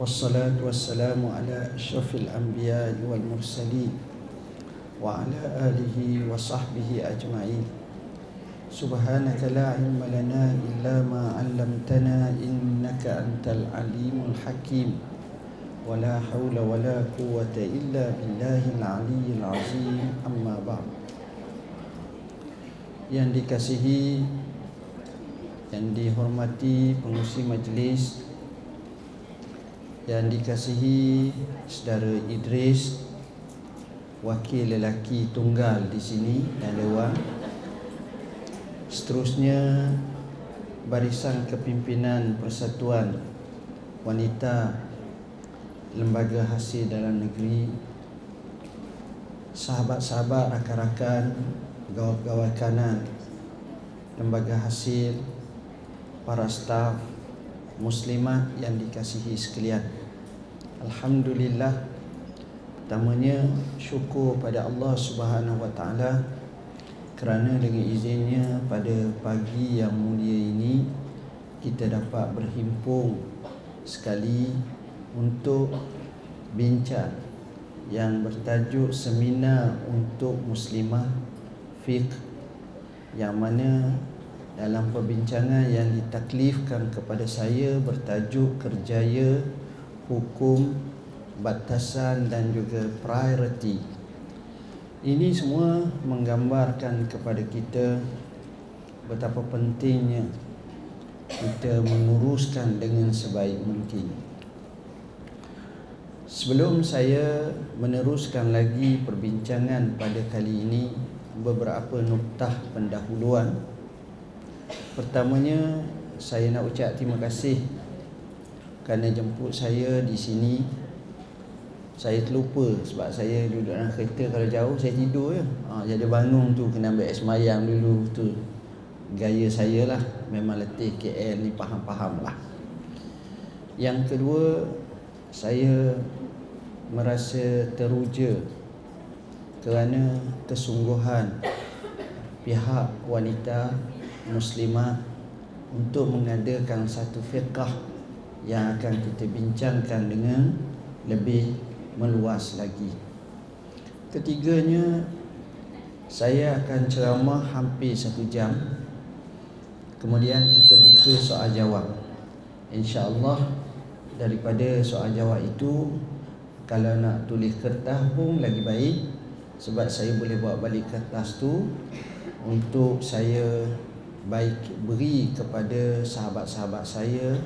والصلاة والسلام على أشرف الأنبياء والمرسلين وعلى آله وصحبه أجمعين سبحانك لا علم لنا إلا ما علمتنا إنك أنت العليم الحكيم ولا حول ولا قوة إلا بالله العلي العظيم أما بعد yang dikasihi yang dihormati pengusi majlis yang dikasihi saudara Idris wakil lelaki tunggal di sini dan lewat seterusnya barisan kepimpinan persatuan wanita lembaga hasil dalam negeri. Sahabat-sahabat rakan-rakan gawat-gawat kanan lembaga hasil para staf muslimat yang dikasihi sekalian. Alhamdulillah. Pertamanya syukur pada Allah Subhanahu wa taala kerana dengan izinnya pada pagi yang mulia ini kita dapat berhimpun sekali untuk bincang yang bertajuk seminar untuk muslimah fiqh yang mana dalam perbincangan yang ditaklifkan kepada saya bertajuk kerjaya hukum batasan dan juga priority ini semua menggambarkan kepada kita betapa pentingnya kita menguruskan dengan sebaik mungkin sebelum saya meneruskan lagi perbincangan pada kali ini beberapa noktah pendahuluan. Pertamanya saya nak ucap terima kasih kerana jemput saya di sini. Saya terlupa sebab saya duduk dalam kereta kalau jauh saya tidur je. Ha, jadi bangun tu kena ambil semayang dulu tu. Gaya saya lah memang letih KL ni faham-faham lah. Yang kedua saya merasa teruja kerana kesungguhan pihak wanita muslimah untuk mengadakan satu fiqah yang akan kita bincangkan dengan lebih meluas lagi. Ketiganya, saya akan ceramah hampir satu jam. Kemudian kita buka soal jawab. InsyaAllah daripada soal jawab itu, kalau nak tulis kertas pun lagi baik sebab saya boleh buat balik kertas tu untuk saya baik beri kepada sahabat-sahabat saya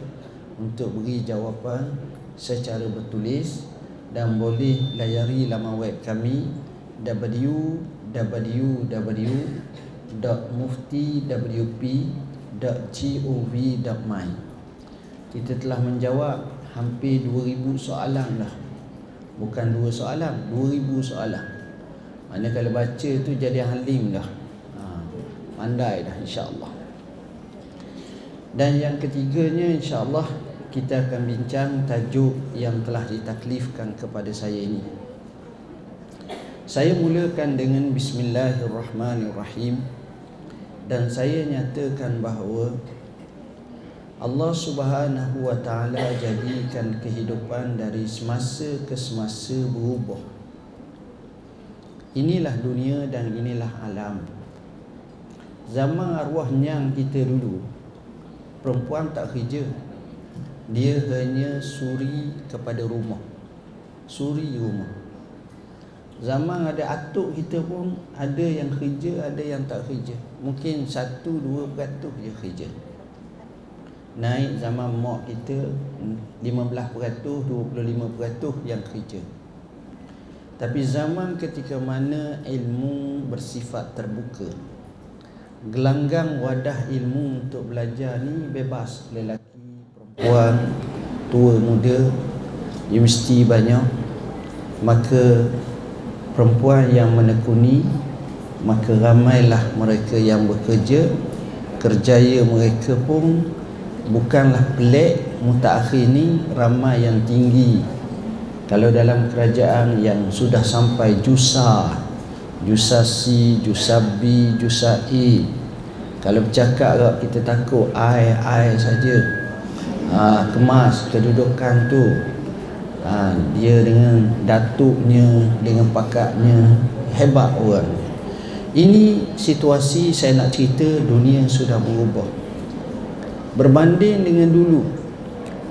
untuk beri jawapan secara bertulis dan boleh layari laman web kami www.muftiwp.gov.my Kita telah menjawab hampir 2000 soalan dah. Bukan dua soalan, 2000 soalan. Mana kalau baca tu jadi halim dah. Ha, Pandai dah insyaAllah Dan yang ketiganya insyaAllah Kita akan bincang tajuk yang telah ditaklifkan kepada saya ini. Saya mulakan dengan Bismillahirrahmanirrahim. Dan saya nyatakan bahawa Allah Subhanahu wa taala jadikan kehidupan dari semasa ke semasa berubah. Inilah dunia dan inilah alam. Zaman arwah nyang kita dulu Perempuan tak kerja. Dia hanya suri kepada rumah. Suri rumah. Zaman ada atuk kita pun Ada yang kerja, ada yang tak kerja. Mungkin satu dua peratus je kerja. Naik zaman mak kita 15 peratus, 25 peratus yang kerja. Tapi zaman ketika mana ilmu bersifat terbuka Gelanggang wadah ilmu untuk belajar ni bebas. Lelaki, perempuan, tua, muda Universiti banyak. Maka perempuan yang menekuni Maka ramailah mereka yang bekerja. Kerjaya mereka pun Bukanlah pelik Mutakhir ni ramai yang tinggi. Kalau dalam kerajaan yang sudah sampai jusa jusa C, jusa B, jusa E kalau bercakap agak kita takut I, I saja. Ha, kemas kedudukan tu. Ha, dia dengan datuknya dengan pakatnya hebat orang. Ini situasi saya nak cerita dunia sudah berubah. Berbanding dengan dulu.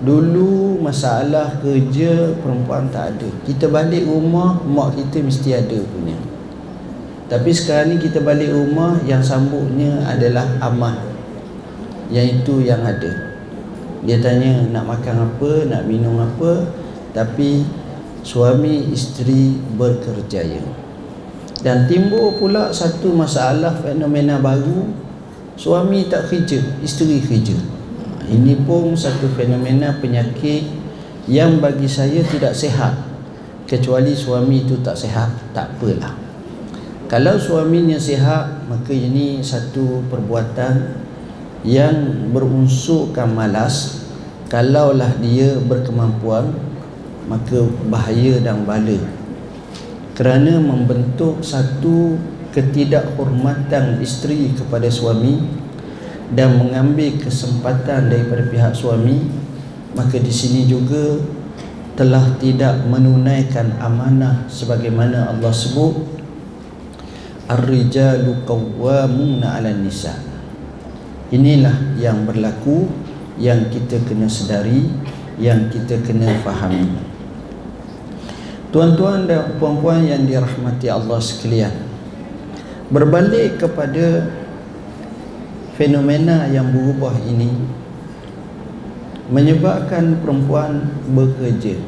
Dulu masalah kerja perempuan tak ada. Kita balik rumah mak kita mesti ada punya tapi sekarang ni kita balik rumah yang sambutnya adalah amah yang itu yang ada. Dia tanya nak makan apa, nak minum apa Tapi suami isteri berkerjaya. Dan timbul pula satu masalah fenomena baru Suami tak kerja, isteri kerja. Ini pun satu fenomena penyakit Yang bagi saya tidak sehat. Kecuali suami itu tak sehat, tak apalah Kalau suaminya sehat Maka ini satu perbuatan yang berunsurkan malas. Kalaulah dia berkemampuan maka bahaya dan bala. Kerana membentuk satu ketidakhormatan isteri kepada suami dan mengambil kesempatan daripada pihak suami maka di sini juga telah tidak menunaikan amanah sebagaimana Allah sebut ar-rijalu qawwamuna 'alan nisa' Inilah yang berlaku yang kita kena sedari, yang kita kena fahami. Tuan-tuan dan puan-puan yang dirahmati Allah sekalian. Berbalik kepada fenomena yang berubah ini menyebabkan perempuan bekerja.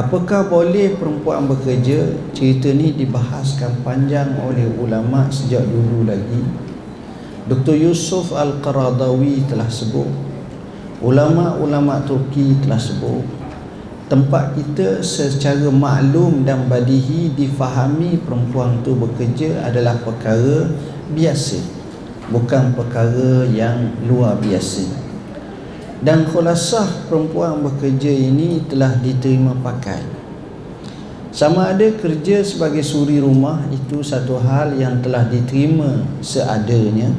Apakah boleh perempuan bekerja? Cerita ni dibahaskan panjang oleh ulama sejak dulu lagi Dr. Yusuf Al-Qaradawi telah sebut Ulama-ulama Turki telah sebut Tempat kita secara maklum dan badihi Difahami perempuan itu bekerja adalah perkara biasa Bukan perkara yang luar biasa Dan khulasah perempuan bekerja ini telah diterima pakai. Sama ada kerja sebagai suri rumah itu satu hal yang telah diterima seadanya.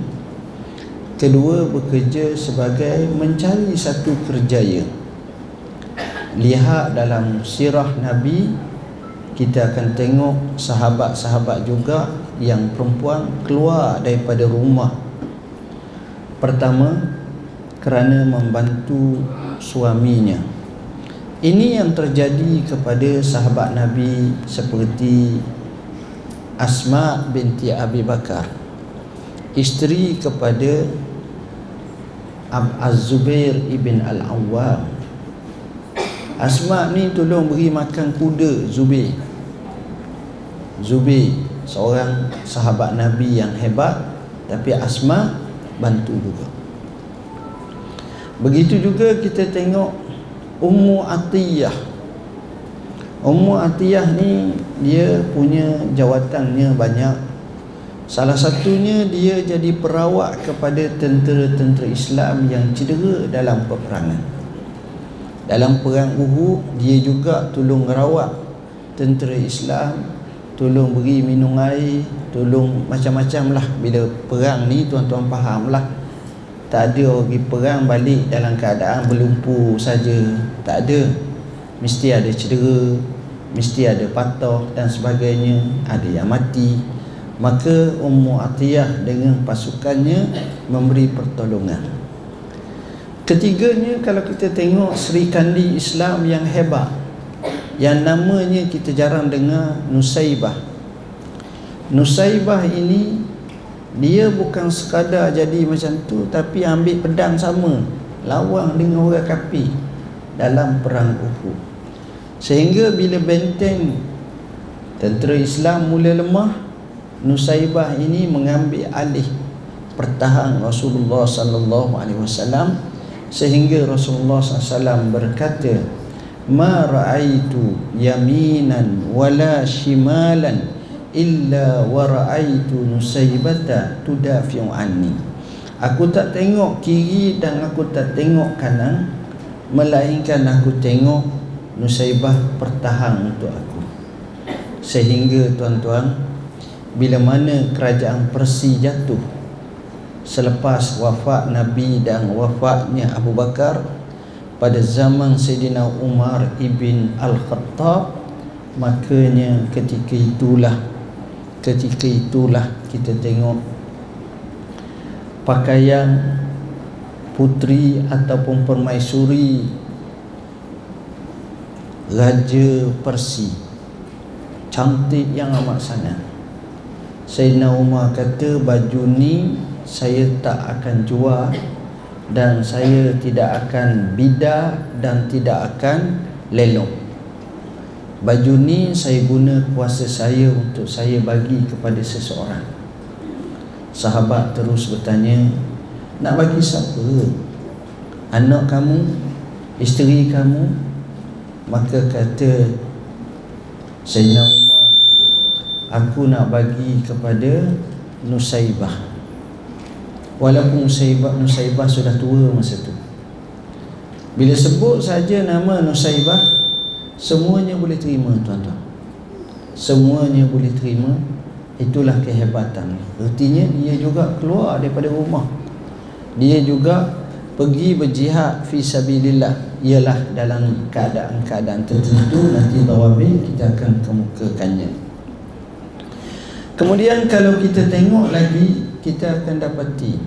Kedua bekerja sebagai mencari satu kerjaya. Lihat dalam sirah Nabi Kita akan tengok sahabat-sahabat juga Yang perempuan keluar daripada rumah. Pertama Kerana membantu suaminya. Ini yang terjadi kepada sahabat Nabi Seperti Asma binti Abi Bakar. Isteri kepada Az-Zubair ibn Al-Awwam. Asma ni tolong beri makan kuda Zubair. Zubair seorang sahabat Nabi yang hebat Tapi Asma bantu juga Begitu juga kita tengok Ummu Atiyah Ummu Atiyah ni dia punya jawatannya banyak Salah satunya dia jadi perawat kepada tentera-tentera Islam yang cedera dalam peperangan. Dalam perang Uhud dia juga tolong rawat tentera Islam, tolong beri minum air, tolong macam-macam lah bila perang ni tuan-tuan faham lah. Tak ada orang pergi perang balik dalam keadaan berlumpur saja. Tak ada. Mesti ada cedera, mesti ada patah dan sebagainya, ada yang mati maka Ummu Atiyah dengan pasukannya memberi pertolongan ketiganya kalau kita tengok Sri Kandi Islam yang hebat yang namanya kita jarang dengar Nusaibah Nusaibah ini dia bukan sekadar jadi macam tu tapi ambil pedang sama lawan dengan orang kafir dalam perang Uhud. Sehingga bila benteng tentera Islam mula lemah Nusaibah ini mengambil alih pertahan Rasulullah sallallahu alaihi wasallam sehingga Rasulullah sallallahu berkata ma raaitu yaminan wala shimalan illa wa raaitu Nusaibata tudafi'u anni. Aku tak tengok kiri dan aku tak tengok kanan melainkan aku tengok Nusaibah pertahan untuk aku. Sehingga tuan-tuan bila mana kerajaan Persi jatuh selepas wafat Nabi dan wafatnya Abu Bakar pada zaman Sayyidina Umar ibn Al-Khattab makanya ketika itulah ketika itulah kita tengok pakaian putri ataupun permaisuri Raja Persi. Cantik yang amat sangat. Sayyidina Umar kata baju ni saya tak akan jual dan saya tidak akan bidah dan tidak akan lelong baju ni saya guna kuasa saya untuk saya bagi kepada seseorang. Sahabat terus bertanya nak bagi siapa? Anak kamu? Isteri kamu? Maka kata Sayyidina Umar Aku nak bagi kepada Nusaibah Walaupun Nusaibah, Nusaibah sudah tua masa tu. Bila sebut saja nama Nusaibah Semuanya boleh terima tuan-tuan. Semuanya boleh terima. Itulah kehebatan Artinya dia juga keluar daripada rumah. Dia juga pergi berjihad fi sabilillah. Ialah dalam keadaan-keadaan tertentu nanti tawabi kita akan kemukakannya. Kemudian kalau kita tengok lagi kita akan dapati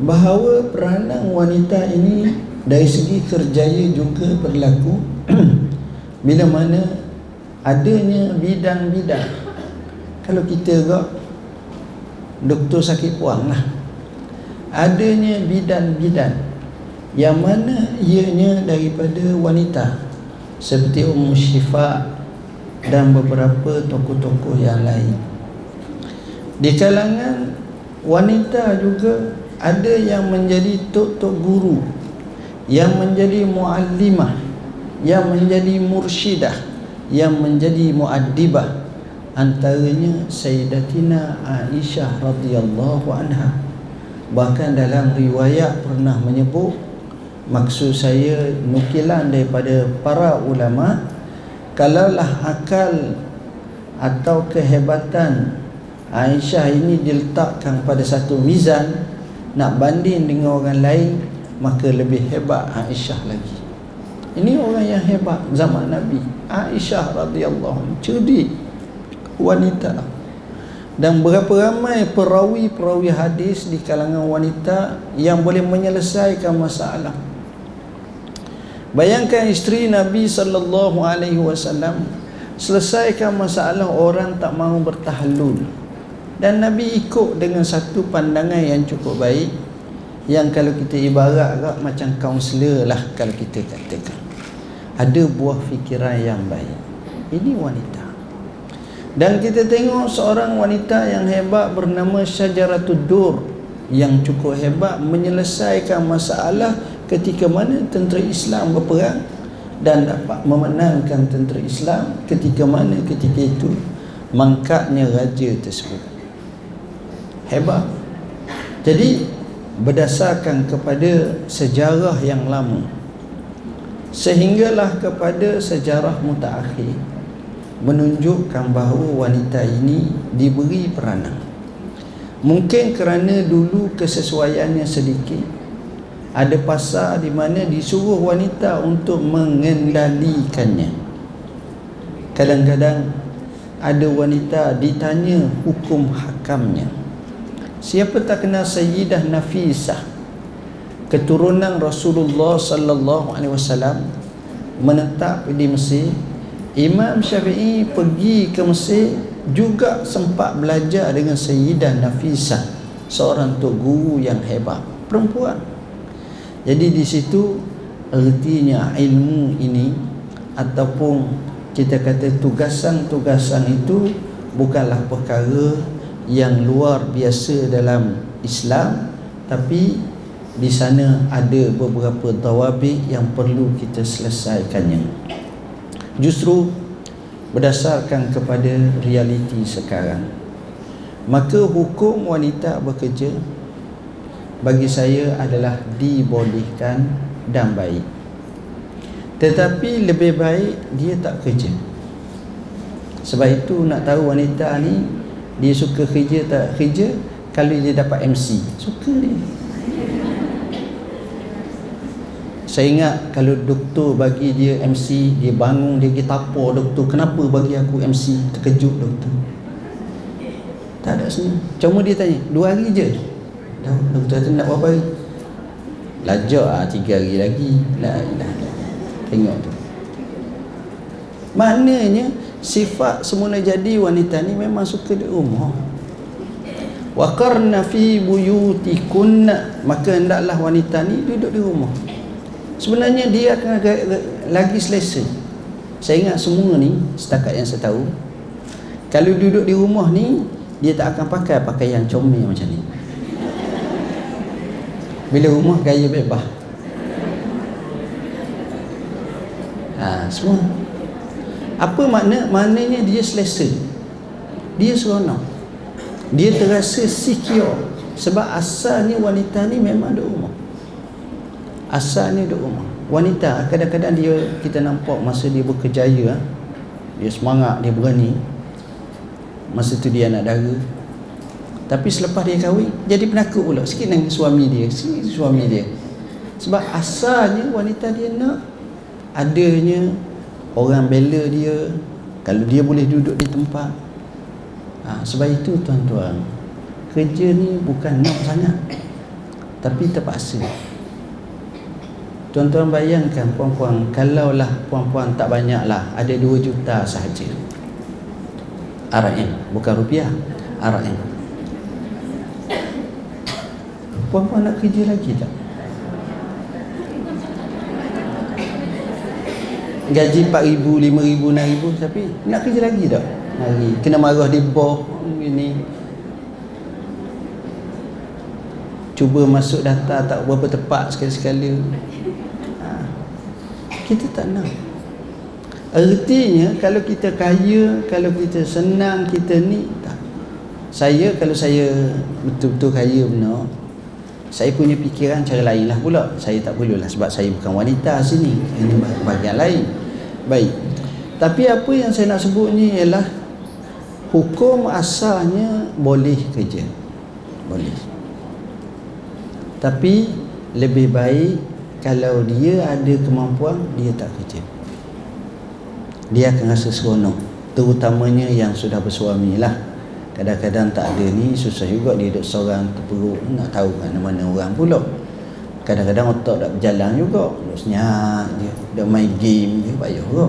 bahawa peranan wanita ini dari segi kerjaya juga berlaku bila mana adanya bidang-bidang. Kalau kita agak doktor sakit puang lah. Adanya bidan-bidan yang mana ianya daripada wanita seperti Ummu Syifa dan beberapa tokoh-tokoh yang lain. Di kalangan wanita juga ada yang menjadi tok-tok guru yang menjadi muallimah yang menjadi mursyidah yang menjadi muaddibah antaranya Sayyidatina Aisyah radhiyallahu anha. Bahkan dalam riwayat pernah menyebut maksud saya nukilan daripada para ulama kalaulah akal atau kehebatan Aisyah ini diletakkan pada satu mizan nak banding dengan orang lain maka lebih hebat Aisyah lagi. Ini orang yang hebat zaman Nabi. Aisyah radhiyallahu cerdik wanita. Dan berapa ramai perawi-perawi hadis di kalangan wanita yang boleh menyelesaikan masalah. Bayangkan isteri Nabi sallallahu alaihi wasallam selesaikan masalah orang tak mahu bertahlul. Dan Nabi ikut dengan satu pandangan yang cukup baik yang kalau kita ibarat agak macam kaunselor lah kalau kita katakan. Ada buah fikiran yang baik. Ini wanita. Dan kita tengok seorang wanita yang hebat bernama Syajaratul Dur yang cukup hebat menyelesaikan masalah ketika mana tentera Islam berperang dan dapat memenangkan tentera Islam ketika mana ketika itu mangkatnya raja tersebut hebat jadi berdasarkan kepada sejarah yang lama. Sehinggalah kepada sejarah mutaakhir menunjukkan bahawa wanita ini diberi peranan. Mungkin kerana dulu kesesuaiannya sedikit. Ada pasal di mana disuruh wanita untuk mengendalikannya. Kadang-kadang ada wanita ditanya hukum hakamnya siapa tak kenal Sayyidah Nafisah? Keturunan Rasulullah sallallahu alaihi wasallam menetap di Mesir. Imam Syafi'i pergi ke Mesir juga sempat belajar dengan Sayyidah Nafisah seorang tok guru yang hebat perempuan. Jadi di situ ertinya ilmu ini ataupun kita kata tugasan-tugasan itu bukanlah perkara yang luar biasa dalam Islam tapi di sana ada beberapa tawabi yang perlu kita selesaikannya. Justru berdasarkan kepada realiti sekarang. Maka hukum wanita bekerja bagi saya adalah dibolehkan dan baik tetapi lebih baik dia tak kerja sebab itu nak tahu wanita ni dia suka kerja tak kerja kalau dia dapat MC suka dia. Saya ingat kalau doktor bagi dia MC dia bangun dia pergi tapor doktor. Kenapa bagi aku MC terkejut doktor. Tak ada senyum. Cuma dia tanya dua hari je? Doktor kata nak berapa hari? Lajak lah tiga hari lagi. Lah, lah. tengok tu. Maknanya sifat semula jadi wanita ni memang suka di rumah. Waqarna fi buyutikunna maka hendaklah wanita ni duduk di rumah. Sebenarnya dia akan lagi selesa. Saya ingat semua ni setakat yang saya tahu kalau duduk di rumah ni dia tak akan pakai pakaian comel macam ni. Bila rumah gaya bebas. Ha, semua apa makna maknanya dia selesa. Dia seronok. Dia terasa secure. Sebab asalnya wanita ni memang ada rumah. Asalnya duduk rumah. Wanita kadang-kadang dia kita nampak masa dia berkejaya ah, dia semangat dia berani. Masa tu dia anak dara. Tapi selepas dia kahwin jadi penakut pula. Sikit dengan suami dia sikit suami dia. Sebab asalnya wanita dia nak adanya orang bela dia kalau dia boleh duduk di tempat. Ha, sebab itu tuan-tuan kerja ni bukan nak sangat tapi terpaksa. Tuan-tuan bayangkan puan-puan Kalaulah puan-puan tak banyak lah Ada 2 juta sahaja. RM Bukan rupiah RM Puan-puan nak kerja lagi tak? Gaji RM4,000, RM5,000, RM6,000 Tapi nak kerja lagi tak? Lagi. Kena marah di bawah Ini. Cuba masuk data tak berapa tepat sekali-sekala. Kita tak nak. Artinya kalau kita kaya kalau kita senang kita ni tak. Saya kalau saya betul-betul kaya benar saya punya fikiran cara lain lah pula. Saya tak perlu lah sebab saya bukan wanita sini. Ini bahagian lain baik. Tapi apa yang saya nak sebut ni ialah hukum asalnya boleh kerja. Boleh. Tapi lebih baik kalau dia ada kemampuan dia tak kerja. Dia akan rasa seronok. Terutamanya yang sudah bersuami lah. Kadang-kadang tak ada ni susah juga dia duduk seorang terperuk nak tahu mana-mana orang pula kadang-kadang otak tak berjalan juga duduk senyap dia duduk main game dia payah juga.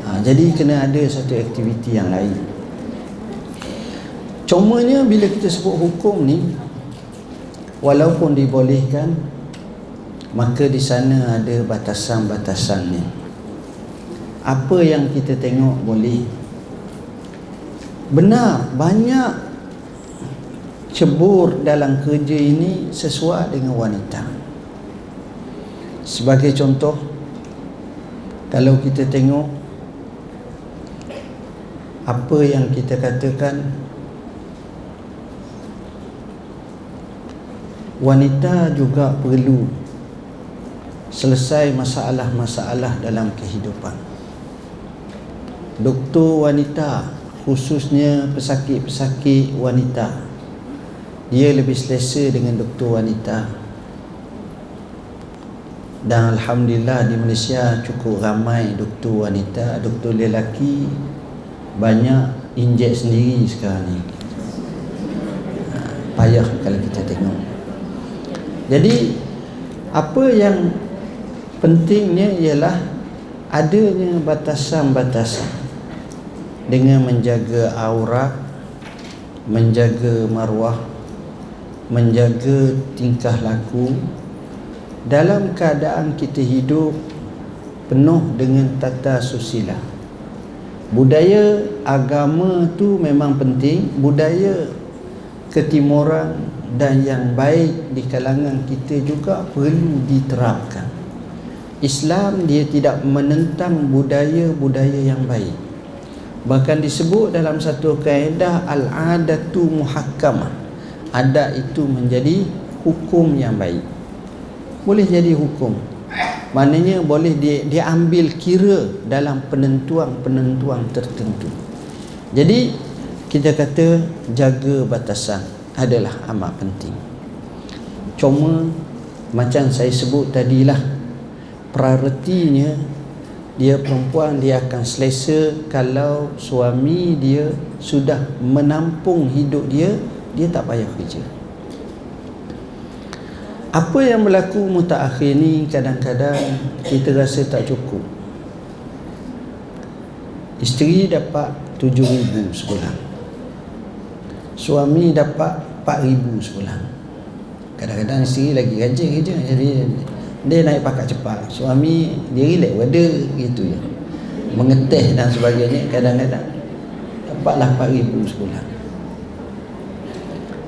Ha, jadi kena ada satu aktiviti yang lain. Cumanya bila kita sebut hukum ni walaupun dibolehkan maka di sana ada batasan-batasannya. Apa yang kita tengok boleh. Benar banyak cebur dalam kerja ini sesuai dengan wanita sebagai contoh kalau kita tengok apa yang kita katakan wanita juga perlu selesai masalah-masalah dalam kehidupan. Doktor wanita khususnya pesakit-pesakit wanita dia lebih selesa dengan doktor wanita. Dan Alhamdulillah di Malaysia cukup ramai doktor wanita doktor lelaki banyak injek sendiri sekarang ni. Ha, payah kalau kita tengok. Jadi apa yang pentingnya ialah adanya batasan-batasan dengan menjaga aurat menjaga maruah menjaga tingkah laku dalam keadaan kita hidup penuh dengan tata susila. Budaya agama tu memang penting. Budaya ketimuran dan yang baik di kalangan kita juga perlu diterapkan. Islam dia tidak menentang budaya-budaya yang baik. Bahkan disebut dalam satu kaedah al-adatu muhakkamah adat itu menjadi hukum yang baik. Boleh jadi hukum. Maknanya boleh dia, dia ambil kira dalam penentuan-penentuan tertentu. Jadi kita kata jaga batasan adalah amat penting. Cuma macam saya sebut tadilah prioritinya dia perempuan dia akan selesa kalau suami dia sudah menampung hidup dia dia tak payah kerja. Apa yang berlaku mutaakhir ni kadang-kadang kita rasa tak cukup. Isteri dapat 7000 sebulan. Suami dapat 4000 sebulan. Kadang-kadang isteri lagi rajin kerja jadi dia naik pakat cepat. Suami dia relax pada gitu ya mengeteh dan sebagainya kadang-kadang dapatlah 4000 sebulan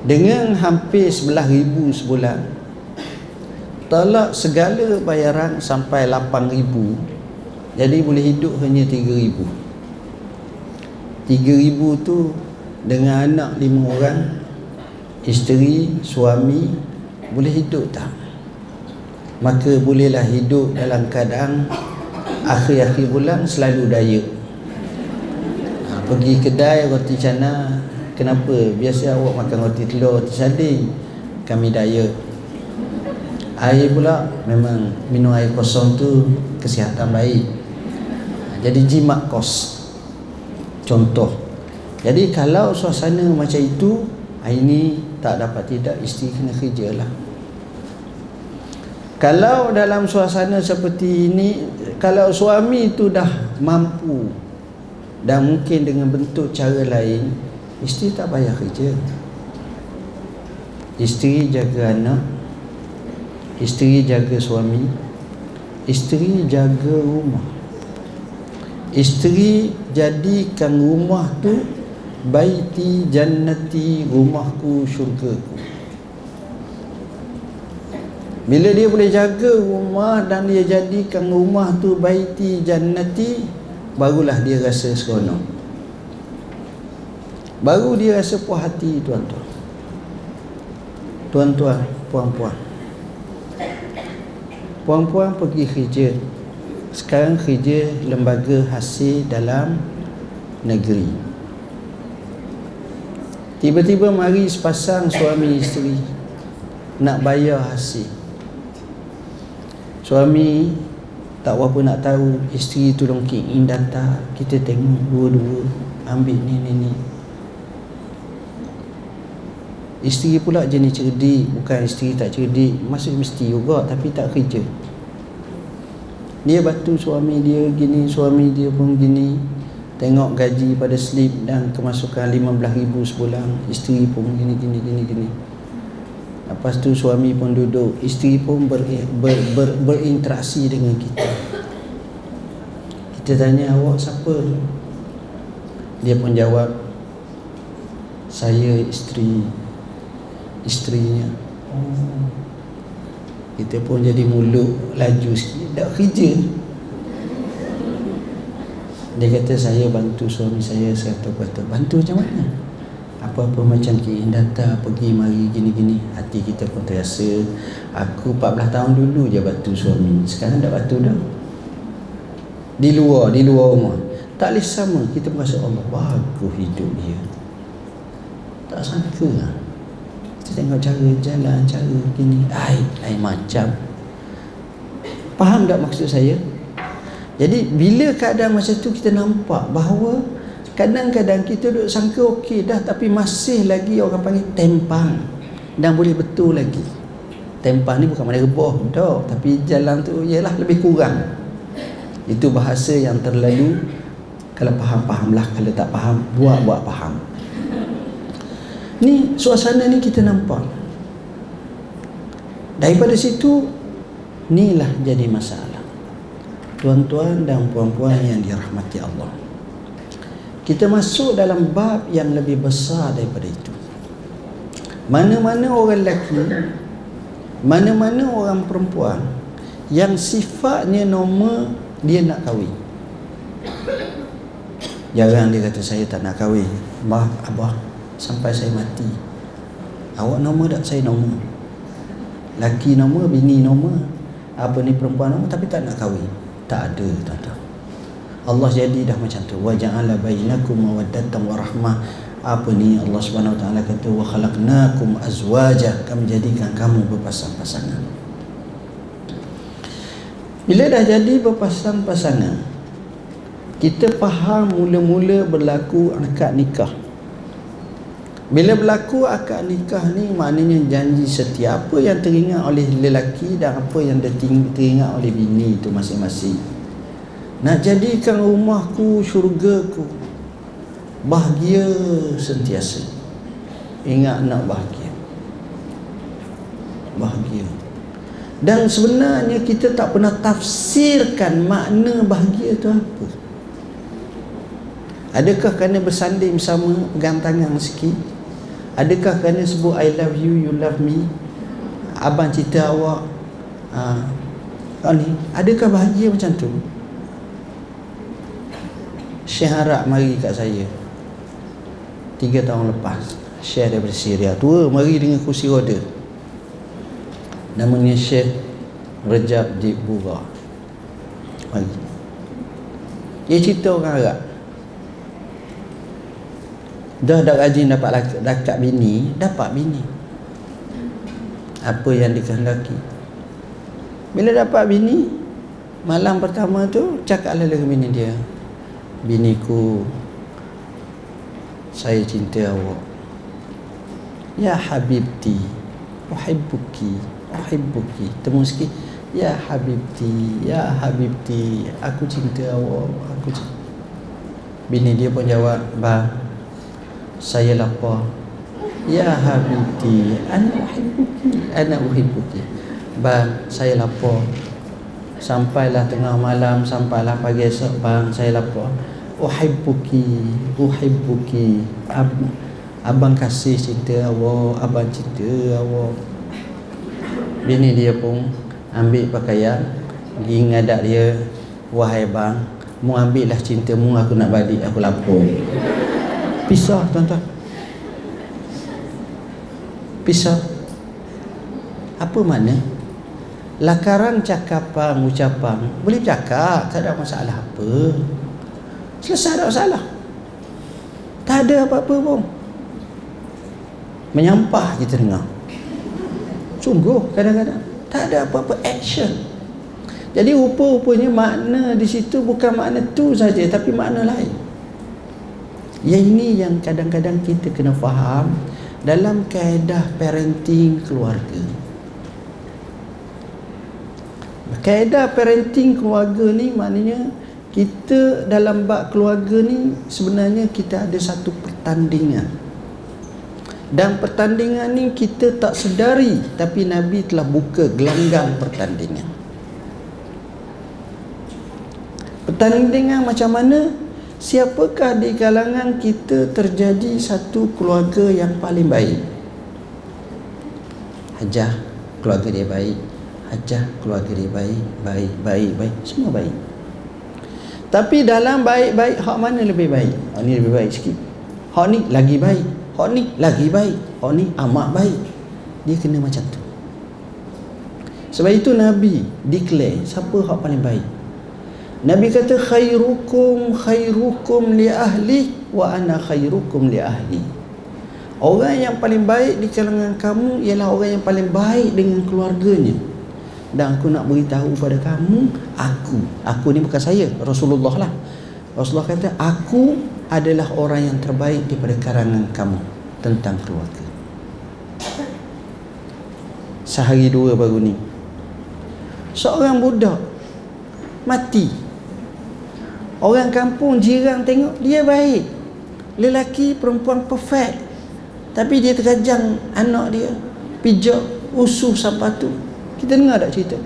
dengan hampir 11000 sebulan tolak segala bayaran sampai 8000 jadi boleh hidup hanya 3000 3000 tu dengan anak lima orang isteri suami boleh hidup tak? Maka bolehlah hidup dalam keadaan akhir-akhir bulan selalu daya. Ha, pergi kedai roti cana kenapa? Biasa awak makan roti telur sardin kami daya. Air pula memang minum air kosong tu kesihatan baik. Ha, jadi jimat kos. Contoh. Jadi kalau suasana macam itu ini tak dapat tidak isteri kena kerja lah. Kalau dalam suasana seperti ini kalau suami itu dah mampu dan mungkin dengan bentuk cara lain isteri tak payah kerja. Isteri jaga anak. Isteri jaga suami. Isteri jaga rumah. Isteri jadikan rumah tu baiti jannati rumahku syurgaku. Bila dia boleh jaga rumah dan dia jadikan rumah tu baiti jannati barulah dia rasa seronok baru dia rasa puas hati tuan-tuan. Tuan-tuan puan-puan. Puan-puan pergi kerja. Sekarang kerja lembaga hasil dalam negeri. Tiba-tiba mari sepasang suami isteri nak bayar hasil. Suami tak apa nak tahu isteri tolong kek in data kita tengok dua-dua ambil ni ni ni isteri pula jenis cerdik bukan isteri tak cerdik. Masih mesti juga tapi tak kerja. Dia batu suami dia gini suami dia pun gini. Tengok gaji pada slip dan kemasukan RM15,000 sebulan. Isteri pun gini gini gini gini. Lepas tu suami pun duduk. Isteri pun ber, ber, ber, berinteraksi dengan kita. Kita tanya awak siapa? Dia pun jawab Saya isteri Isterinya. Kita pun jadi mulut laju sikit Tak kerja. Dia kata saya bantu suami saya Saya kata bantu macam mana? Apa-apa macam kirim data Pergi mari gini-gini. Hati kita pun terasa. Aku 14 tahun dulu je bantu suami. Sekarang dah bantu dah. Di luar, di luar rumah. Tak boleh sama Kita merasa Allah Bagus hidup dia. Tak sangka lah Kita tengok cara jalan Cara gini Ay, ay macam Faham tak maksud saya? Jadi bila keadaan macam tu kita nampak bahawa kadang-kadang kita duduk sangka okey dah tapi masih lagi orang panggil tempang dan boleh betul lagi. Tempang ni bukan mana rebah dah tapi jalan tu ialah lebih kurang. Itu bahasa yang terlalu kalau faham-fahamlah kalau tak faham buat-buat faham. Ni suasana ni kita nampak. Daripada situ inilah jadi masalah tuan-tuan dan puan-puan yang dirahmati Allah. Kita masuk dalam bab yang lebih besar daripada itu. Mana-mana orang lelaki, mana-mana orang perempuan yang sifatnya normal dia nak kahwin. Jarang dia kata saya tak nak kahwin. Abah, abah sampai saya mati. Awak normal tak? Saya normal. Laki normal, bini normal. Apa ni perempuan normal tapi tak nak kahwin tak ada ada Allah jadi dah macam tu wa ja'ala bainakum mawaddatan wa rahmah apa ni Allah Subhanahu Wa Taala kata wa khalaqnakum azwaja kami jadikan kamu berpasang-pasangan bila dah jadi berpasang-pasangan kita faham mula-mula berlaku akad nikah bila berlaku akad nikah ni maknanya janji setia apa yang teringat oleh lelaki dan apa yang teringat oleh bini itu masing-masing. Nak jadikan rumahku syurgaku bahagia sentiasa. Ingat nak bahagia. Bahagia. Dan sebenarnya kita tak pernah tafsirkan makna bahagia itu apa. Adakah kerana bersanding bersama pegang tangan sikit Adakah kerana sebut I love you, you love me? Abang cerita awak ha, ni, Adakah bahagia macam tu? Syekh harap mari kat saya. Tiga tahun lepas Syekh daripada Syria. Tua mari dengan kursi roda. Namanya Syekh Rejab Dibura Mari. Dia cerita orang Arab Dah dah rajin dapat dekat bini Dapat bini. Apa yang dikehendaki? Bila dapat bini Malam pertama tu Cakaplah dengan bini dia Biniku Saya cinta awak. Ya Habibti Uhibbuki Uhibbuki. Temu sikit Ya Habibti Ya Habibti Aku cinta awak Aku cinta. Bini dia pun jawab Bang saya lapar. Ya habibti ana uhibbuki ana uhibbuki. Bang saya lapar. Sampailah tengah malam sampailah pagi esok bang saya lapar. Uhibbuki uhibbuki. Ab, abang kasih cinta awak abang cinta awak. Bini dia pun ambil pakaian pergi ngadak dia wahai bang mu ambillah cinta mu aku nak balik aku lapar Pisah tuan-tuan. Pisah. Apa mana Lakaran cakapan ucapan. Boleh cakap Tak ada masalah apa. Selesai tak masalah. Tak ada apa-apa pun. Menyampah kita dengar Sungguh kadang-kadang. Tak ada apa-apa action. Jadi rupa-rupanya makna di situ bukan makna tu saja tapi makna lain. Yang ini yang kadang-kadang kita kena faham dalam kaedah parenting keluarga. Kaedah parenting keluarga ni maknanya kita dalam bab keluarga ni sebenarnya kita ada satu pertandingan. Dan pertandingan ni kita tak sedari tapi Nabi telah buka gelanggang pertandingan. Pertandingan macam mana? Siapakah di kalangan kita terjadi satu keluarga yang paling baik? Hajah keluarga dia baik. Hajah keluarga dia baik. Baik baik baik. Semua baik. Tapi dalam baik-baik hak mana lebih baik? Hak ni lebih baik sikit. Hak ni lagi baik. Hak ni lagi baik. Hak ni amat baik. Dia kena macam tu. Sebab itu Nabi declare siapa hak paling baik Nabi kata khairukum khairukum li ahli wa ana khairukum li ahli. Orang yang paling baik di kalangan kamu ialah orang yang paling baik dengan keluarganya. Dan aku nak beritahu pada kamu, aku, aku ni bukan saya, Rasulullah lah. Rasulullah kata, aku adalah orang yang terbaik daripada kalangan kamu tentang keluarga. Sehari dua baru ni. Seorang budak mati Orang kampung jiran tengok dia baik. Lelaki perempuan perfect. Tapi dia terkajang anak dia pijak usuh sampai tu. Kita dengar tak cerita?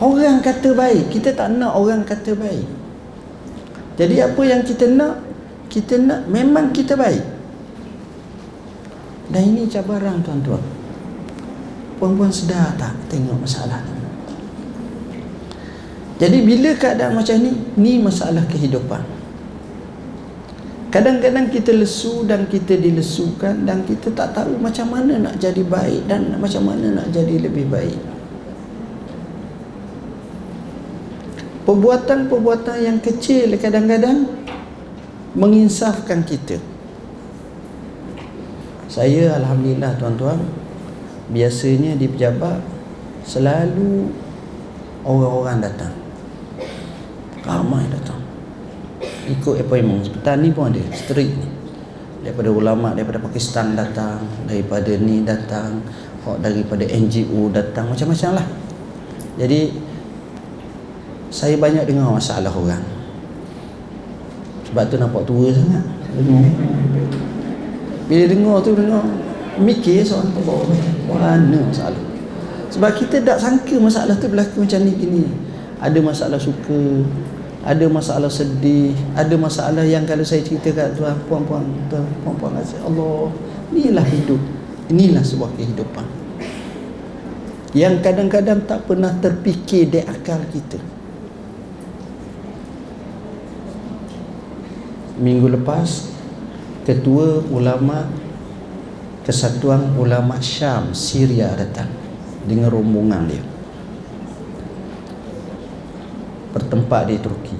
Orang kata baik, kita tak nak orang kata baik. Jadi apa yang kita nak? Kita nak memang kita baik. Dan ini cabaran tuan-tuan. Puan-puan sedar tak tengok masalah ni? Jadi bila keadaan macam ni Ni masalah kehidupan. Kadang-kadang kita lesu dan kita dilesukan Dan kita tak tahu macam mana nak jadi baik Dan macam mana nak jadi lebih baik. Perbuatan-perbuatan yang kecil kadang-kadang menginsafkan kita. Saya alhamdulillah tuan-tuan biasanya di pejabat selalu orang-orang datang ramai datang. Ikut appointment. Seperti ni pun ada street ni. Daripada ulama daripada Pakistan datang daripada ni datang daripada NGO datang macam-macam lah. Jadi saya banyak dengar masalah orang. Sebab tu nampak tua sangat. Bila dengar tu dengar mikir seorang tu bawa mana masalah. Sebab kita tak sangka masalah tu berlaku macam ni gini ada masalah suka ada masalah sedih ada masalah yang kalau saya cerita kat tuan puan-puan tuan puan-puan kata Allah inilah hidup. Inilah sebuah kehidupan. Yang kadang-kadang tak pernah terfikir di akal kita. Minggu lepas ketua ulama kesatuan ulama Syam Syria datang dengan rombongan dia bertempat di Turki.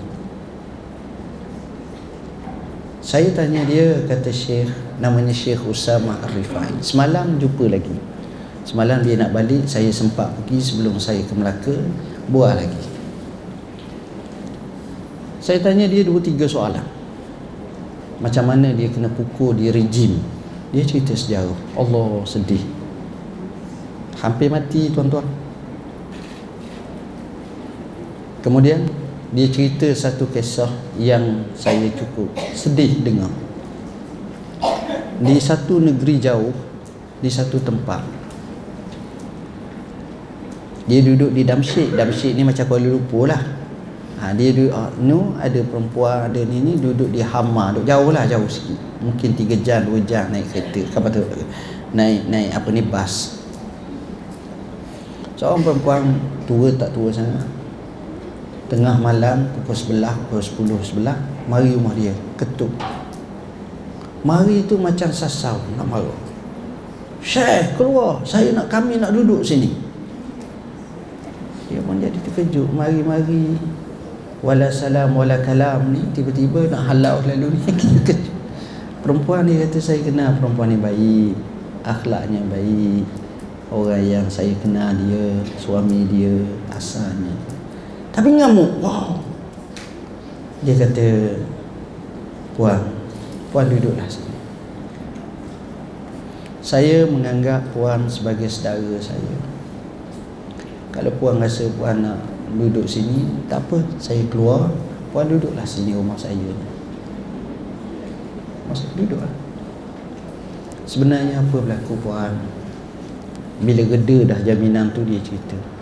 Saya tanya dia kata Syekh namanya Syekh Usama Ar-Rifai. Semalam jumpa lagi. Semalam dia nak balik saya sempat pergi sebelum saya ke Melaka buah lagi. Saya tanya dia dua tiga soalan. Macam mana dia kena pukul di rejim? Dia cerita sejarah Allah sedih. Hampir mati tuan-tuan Kemudian dia cerita satu kisah yang saya cukup sedih dengar. Di satu negeri jauh, di satu tempat. Dia duduk di Damsyik. Damsyik ni macam Kuala Lumpur lah. Ha, dia duduk, uh, no, ada perempuan, ada ni ni duduk di Hama. Duduk jauh lah, jauh sikit. Mungkin 3 jam, 2 jam naik kereta. Apa tu? Naik, naik apa ni, bas. Seorang perempuan tua tak tua sangat Tengah malam pukul sebelah, pukul sepuluh sebelah Mari rumah dia, ketuk. Mari tu macam sasau nak marah. Syekh keluar, saya nak kami nak duduk sini. Dia pun jadi terkejut, mari-mari Wala salam, wala kalam ni Tiba-tiba nak halau lalu ni Perempuan ni kata saya kenal perempuan ni baik Akhlaknya baik. Orang yang saya kenal dia Suami dia Asalnya tapi ngamuk. Wow. Dia kata, Puan, Puan duduklah sini. Saya menganggap Puan sebagai saudara saya. Kalau Puan rasa Puan nak duduk sini, tak apa, saya keluar. Puan duduklah sini rumah saya. Masuk duduklah. Sebenarnya apa berlaku Puan? Bila geda dah jaminan tu dia cerita.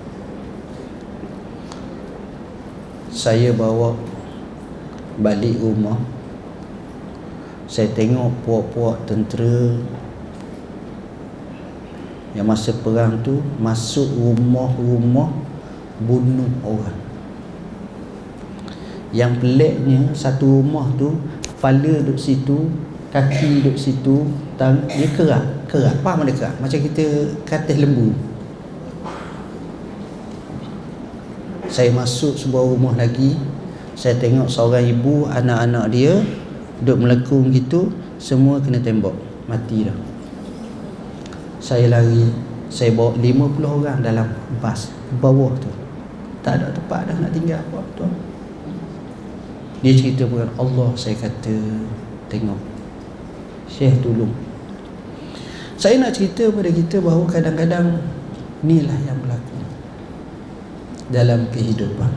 Saya bawa balik rumah. Saya tengok puak-puak tentera. Yang masa perang tu masuk rumah-rumah bunuh orang. Yang peliknya satu rumah tu kepala duduk situ kaki duduk situ tang dia kerak kerak. Apa mana kerak? Macam kita katil lembu saya masuk sebuah rumah lagi. Saya tengok seorang ibu anak-anak dia duduk melekung gitu semua kena tembok. Mati dah. Saya lari. Saya bawa 50 orang dalam bas bawah tu. Tak ada tempat dah nak tinggal apa tu. Dia cerita bukan Allah saya kata tengok. Syekh tolong. Saya nak cerita pada kita bahawa kadang-kadang inilah yang berlaku dalam kehidupan.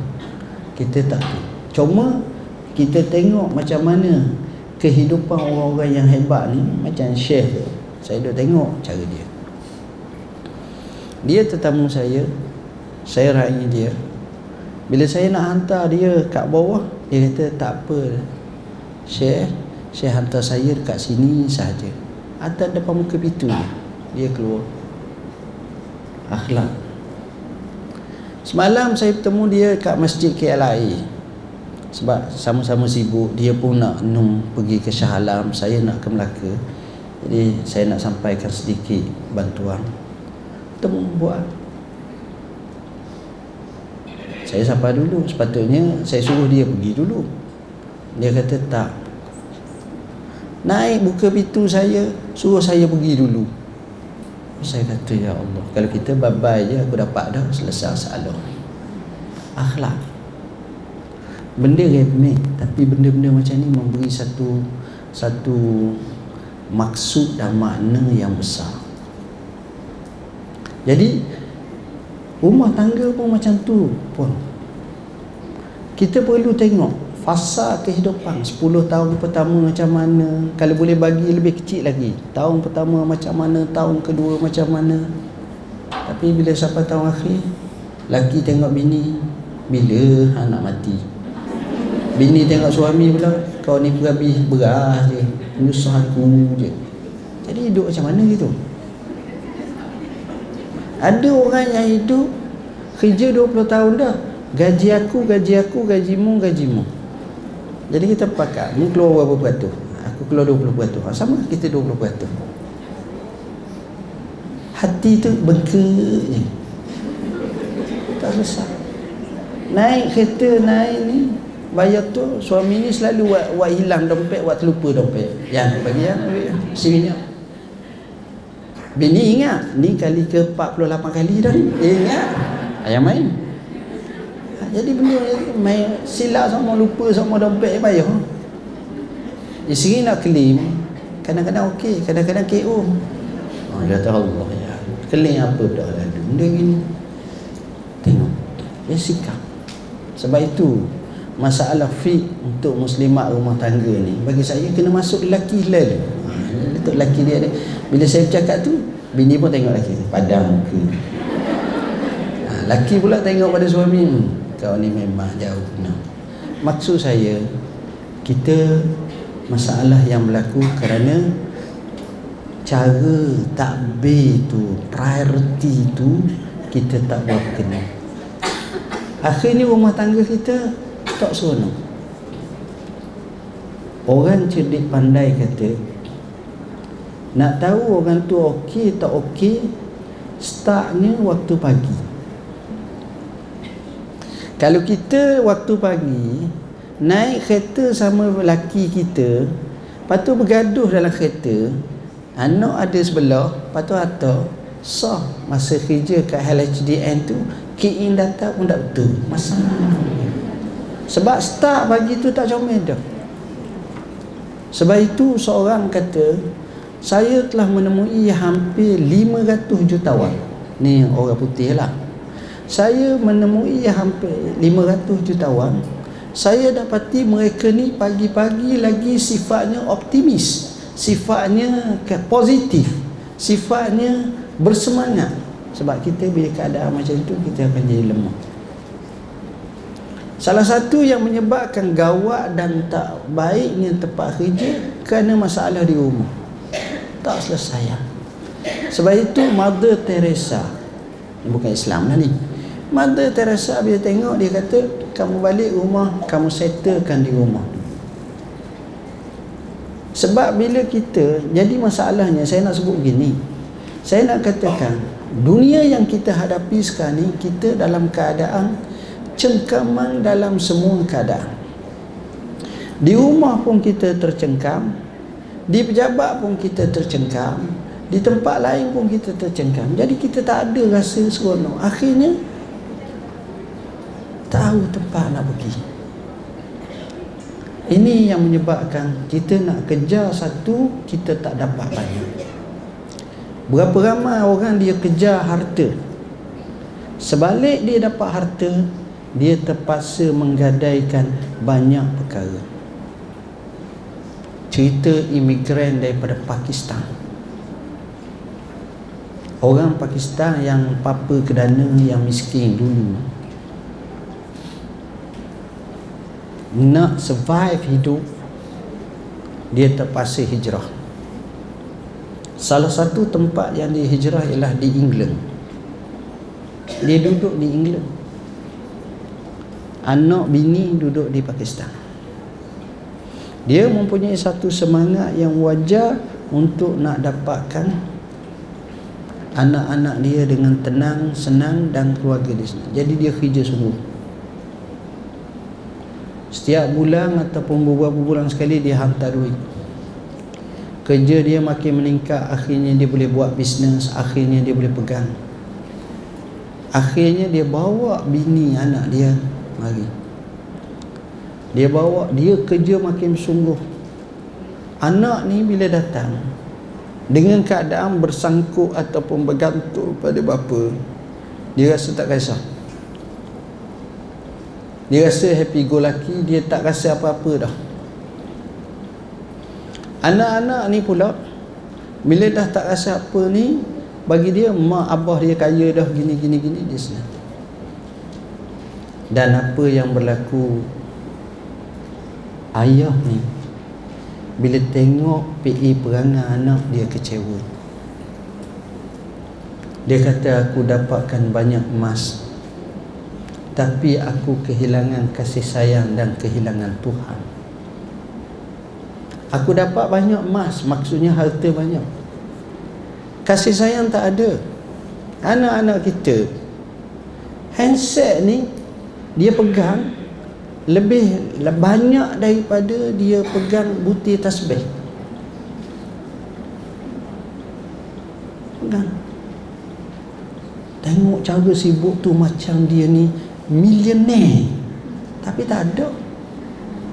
Kita tak tahu. Cuma kita tengok macam mana kehidupan orang-orang yang hebat ni macam Syekh tu. Saya dah tengok cara dia. Dia tetamu saya saya raih dia. Bila saya nak hantar dia kat bawah dia kata tak apa Syekh. Syekh hantar saya dekat sini saja atas depan muka pintu dia dia keluar. Akhlak Semalam saya bertemu dia kat masjid KLI Sebab sama-sama sibuk Dia pun nak num pergi ke Shah Alam Saya nak ke Melaka. Jadi saya nak sampaikan sedikit bantuan. Temu buat. Saya sampai dulu. Sepatutnya saya suruh dia pergi dulu. Dia kata tak. Naik buka pintu saya suruh saya pergi dulu saya kata ya Allah kalau kita babai je aku dapat dah selesai masalah akhlak. Benda remeh tapi benda-benda macam ni memberi satu satu maksud dan makna yang besar. Jadi rumah tangga pun macam tu pun kita perlu tengok fasa kehidupan. 10 tahun pertama macam mana? Kalau boleh bagi lebih kecil lagi. Tahun pertama macam mana? Tahun kedua macam mana? Tapi bila sampai tahun akhir laki tengok bini bila ha, nak mati? Bini tengok suami pula kau ni berhabis beras je menyusah aku je. Jadi hidup macam mana gitu? Ada orang yang hidup kerja 20 tahun dah. Gaji aku gaji aku gajimu gajimu jadi kita pakat Ni keluar berapa peratus? Aku keluar 20 peratus. Ha, Sama kita 20 peratus. Hati tu bengkak je Tak susah. Naik kereta naik ni Bayar tu Suami ni selalu buat, buat hilang dompet Buat terlupa dompet. Yang bagi yang Sini Bini ingat Ni kali ke 48 kali dah Ingat. Ayam main jadi benda main silap sama lupa sama dompet bayar. Isteri nak claim kadang-kadang okey kadang-kadang KO oh, dia tahu Allah ya. Claim apa dah lalu benda gini tengok. Dia sikap. Sebab itu masalah fit untuk muslimat rumah tangga ni bagi saya kena masuk lelaki lalu ha, itu lelaki dia ni bila saya cakap tu bini pun tengok lelaki padam muka ha, lelaki pula tengok pada suami kau ni memang jauh no. maksud saya kita masalah yang berlaku kerana cara takbir tu priority tu kita tak buat kena akhirnya rumah tangga kita tak seronok. Orang cerdik pandai kata nak tahu orang tu okey tak okey startnya waktu pagi kalau kita waktu pagi naik kereta sama lelaki kita, lepas tu bergaduh dalam kereta, anak ada sebelah, lepas tu atas, sah masa kerja kat HLHDN tu, key in data pun tak betul. Masalah. Sebab start pagi tu tak comel dah. Sebab itu seorang kata, saya telah menemui hampir 500 jutawan. Ni orang putih lah saya menemui hampir 500 jutawan. Saya dapati mereka ni pagi-pagi lagi sifatnya optimis sifatnya positif sifatnya bersemangat. Sebab kita bila keadaan macam itu kita akan jadi lemah. Salah satu yang menyebabkan gawat dan tak baiknya tempat kerja kerana masalah di rumah. Tak selesai. Sebab itu Mother Teresa bukan Islam lah ni Mother Teresa bila tengok dia kata kamu balik rumah kamu settlekan di rumah. Sebab bila kita jadi masalahnya saya nak sebut gini saya nak katakan dunia yang kita hadapi sekarang ni kita dalam keadaan cengkaman dalam semua keadaan. Di rumah pun kita tercengkam di pejabat pun kita tercengkam di tempat lain pun kita tercengkam. Jadi kita tak ada rasa seronok. Akhirnya tahu tempat nak pergi. Ini yang menyebabkan kita nak kejar satu kita tak dapat banyak berapa ramai orang dia kejar harta? Sebalik dia dapat harta dia terpaksa menggadaikan banyak perkara. Cerita imigran daripada Pakistan. Orang Pakistan yang papa kedana yang miskin dulu nak survive hidup dia terpaksa hijrah. Salah satu tempat yang dia hijrah ialah di England. Dia duduk di England. Anak bini duduk di Pakistan. Dia mempunyai satu semangat yang wajar untuk nak dapatkan anak-anak dia dengan tenang, senang dan keluarga dia senang. Jadi dia kerja sungguh setiap bulan ataupun beberapa bulan sekali dia hantar duit. Kerja dia makin meningkat akhirnya dia boleh buat bisnes akhirnya dia boleh pegang. Akhirnya dia bawa bini anak dia mari. Dia bawa dia kerja makin sungguh. Anak ni bila datang dengan keadaan bersangkut ataupun bergantung pada bapa dia rasa tak kisah dia rasa happy go lucky dia tak rasa apa-apa dah. Anak-anak ni pula bila dah tak rasa apa ni bagi dia mak abah dia kaya dah gini gini gini dia senang. Dan apa yang berlaku ayah ni bila tengok PE perangai anak dia kecewa. Dia kata aku dapatkan banyak emas tapi aku kehilangan kasih sayang dan kehilangan Tuhan. Aku dapat banyak emas Maksudnya harta banyak. Kasih sayang tak ada. Anak-anak kita Handset ni Dia pegang Lebih banyak daripada Dia pegang butir tasbih. Pegang. Tengok cara sibuk tu Macam dia ni Millionaire Tapi tak ada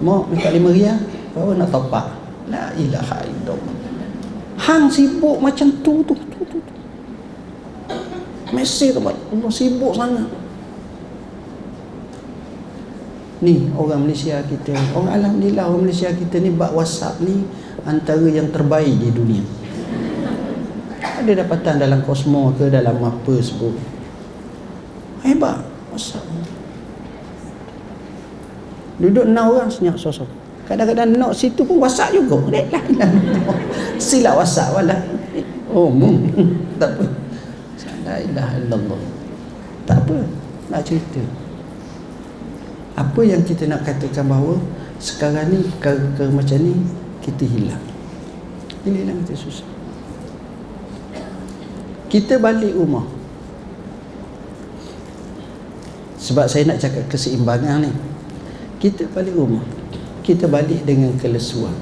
Mau minta lima rial Bawa nak topak La ilaha illallah. Hang sibuk macam tu tu tu tu. tu. Mesej tu Allah sibuk sangat. Ni orang Malaysia kita, orang alhamdulillah orang Malaysia kita ni bab WhatsApp ni antara yang terbaik di dunia. Ada dapatan dalam kosmo ke dalam apa sebut. Hebat WhatsApp. Duduk enam orang senyap sosok. Kadang-kadang nak situ pun WhatsApp juga. Silap WhatsApp wala. Oh, mung. tak apa. La ilaha illallah. Tak apa. Nak cerita. Apa yang kita nak katakan bahawa sekarang ni perkara-perkara macam ni kita hilang. Ini hilang kita susah. Kita balik rumah. Sebab saya nak cakap keseimbangan ni. Kita balik rumah. Kita balik dengan kelesuan.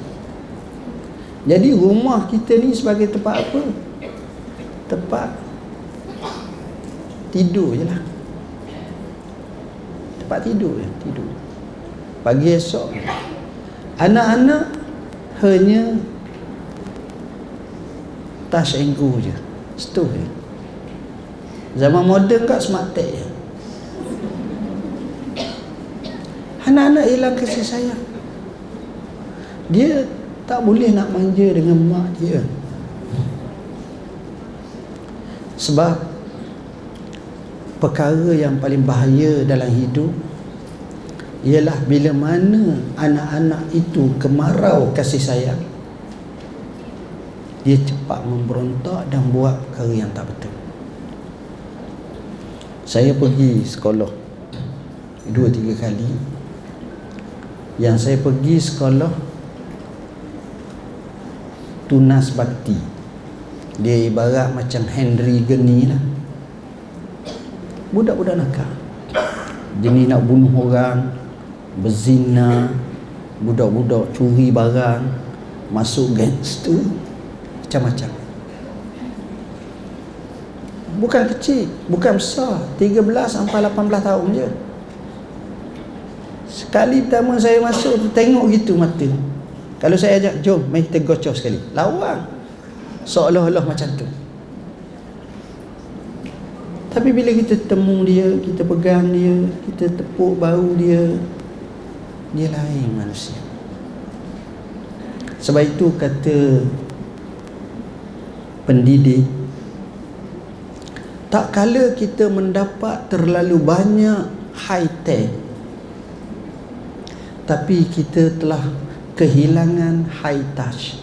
Jadi rumah kita ni sebagai tempat apa? Tempat tidur je lah. Tempat tidur je tidur. Pagi esok anak-anak hanya touch and go je. Stove je. Zaman moden kat smart tech je anak-anak hilang kasih sayang. Dia tak boleh nak manja dengan mak dia. Sebab perkara yang paling bahaya dalam hidup ialah bila mana anak-anak itu kemarau kasih sayang. Dia cepat memberontak dan buat perkara yang tak betul. Saya pergi sekolah dua tiga kali yang saya pergi sekolah tunas bakti. Dia ibarat macam Henry Geni lah. Budak-budak nakal. Jenis nak bunuh orang berzina budak-budak curi barang masuk gangster macam-macam. Bukan kecil bukan besar. 13 sampai 18 tahun je sekali pertama saya masuk tengok gitu mata kalau saya ajak, jom, mari kita gocor sekali. Lawan. Seolah-olah macam tu. Tapi bila kita temu dia, kita pegang dia, kita tepuk bau dia, dia lain manusia. Sebab itu kata pendidik, tak kala kita mendapat terlalu banyak high tech, tapi kita telah kehilangan high touch.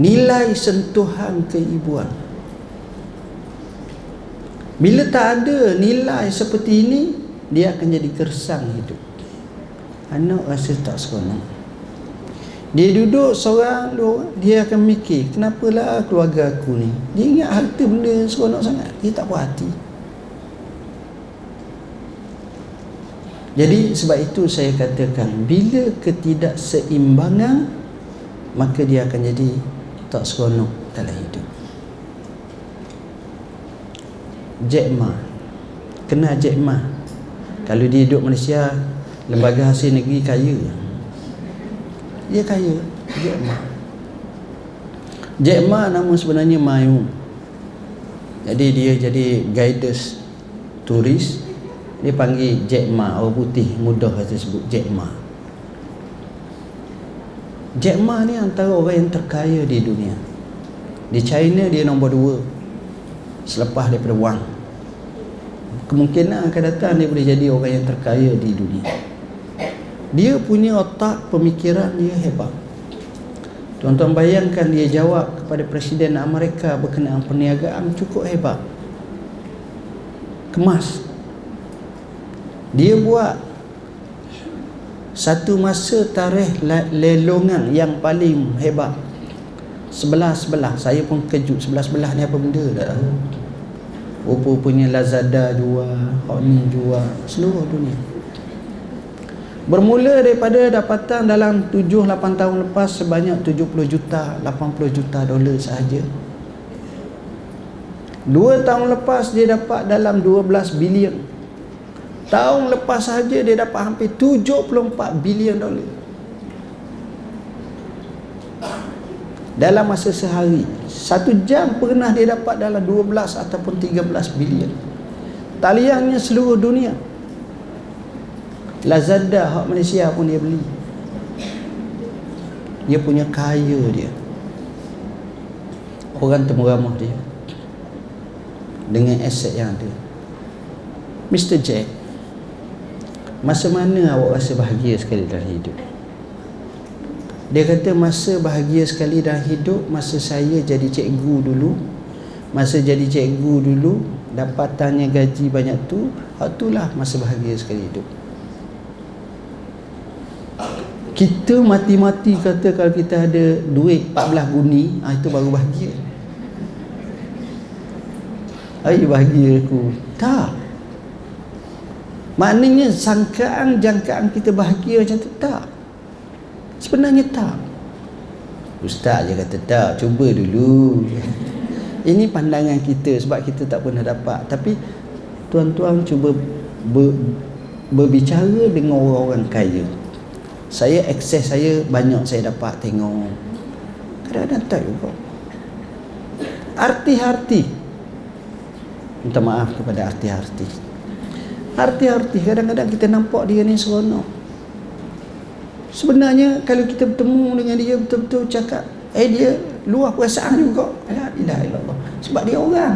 Nilai sentuhan keibuan. Bila tak ada nilai seperti ini dia akan jadi gersang hidup. Anak rasa tak seronok. Dia duduk seorang dia akan mikir kenapalah keluarga aku ni? Dia ingat harta benda seronok sangat. Dia tak puas hati Jadi sebab itu saya katakan bila ketidakseimbangan maka dia akan jadi tak seronok dalam hidup. Jack Ma. Kenal Jack Ma. Kalau dia hidup Malaysia lembaga hasil negeri kaya. Dia kaya Jack Ma. Jack Ma nama sebenarnya Mayu. Jadi dia jadi guiders turis dia panggil Jack Ma orang putih mudah kata sebut Jack Ma. Jack Ma ni antara orang yang terkaya di dunia. Di China dia nombor dua selepas daripada Wang. Kemungkinan akan datang dia boleh jadi orang yang terkaya di dunia. Dia punya otak pemikiran dia hebat. Tuan-tuan bayangkan dia jawab kepada Presiden Amerika berkenaan perniagaan cukup hebat. Kemas dia buat satu masa tarikh lelongan yang paling hebat. Sebelah-sebelah. Saya pun kejut. Sebelah-sebelah ni apa benda tak tahu. Rupa-rupanya Lazada jual Hotni jual. Seluruh dunia. Bermula daripada dapatan dalam 7-8 tahun lepas sebanyak 70 juta 80 juta dolar sahaja. Dua tahun lepas dia dapat dalam 12 bilion Tahun lepas saja dia dapat hampir 74 bilion dolar. Dalam masa sehari. Satu jam pernah dia dapat dalam 12 ataupun 13 bilion. Taliannya seluruh dunia. Lazada hak Malaysia pun dia beli. Dia punya kaya dia. Orang temu ramah dia. Dengan aset yang ada. Mr. Jack Masa mana awak rasa bahagia sekali dalam hidup? Dia kata masa bahagia sekali dalam hidup Masa saya jadi cikgu dulu. Masa jadi cikgu dulu Dapatannya gaji banyak tu Itulah masa bahagia sekali hidup. Kita mati-mati kata Kalau kita ada duit 14 guni ah, Itu baru bahagia. Ayo bahagia aku. Tak Maknanya sangkaan jangkaan kita bahagia macam tu tak. Sebenarnya tak. Ustaz je kata tak, cuba dulu. Ini pandangan kita sebab kita tak pernah dapat. Tapi tuan-tuan cuba ber, berbicara dengan orang-orang kaya. Saya akses saya banyak saya dapat tengok. Kadang-kadang tak juga. Arti-arti. Minta maaf kepada arti-arti. Arti-arti kadang-kadang kita nampak dia ni seronok. Sebenarnya kalau kita bertemu dengan dia betul-betul cakap, eh dia luar perasaan juga. La ilaha illallah. Sebab dia orang.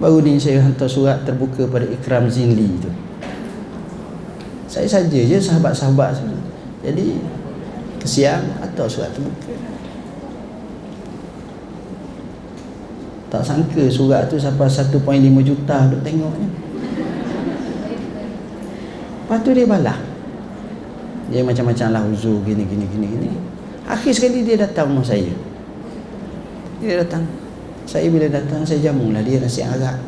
Baru ni saya hantar surat terbuka pada Ikram Zinli tu. Saya saja je sahabat-sahabat Jadi kesian atau surat terbuka. Tak sangka surat tu sampai 1.5 juta duk tengoknya. Lepas tu dia balas. Dia macam-macam lah uzur gini gini gini gini. Akhir sekali dia datang rumah saya. Dia datang. Saya bila datang saya jamu lah dia nasi arak.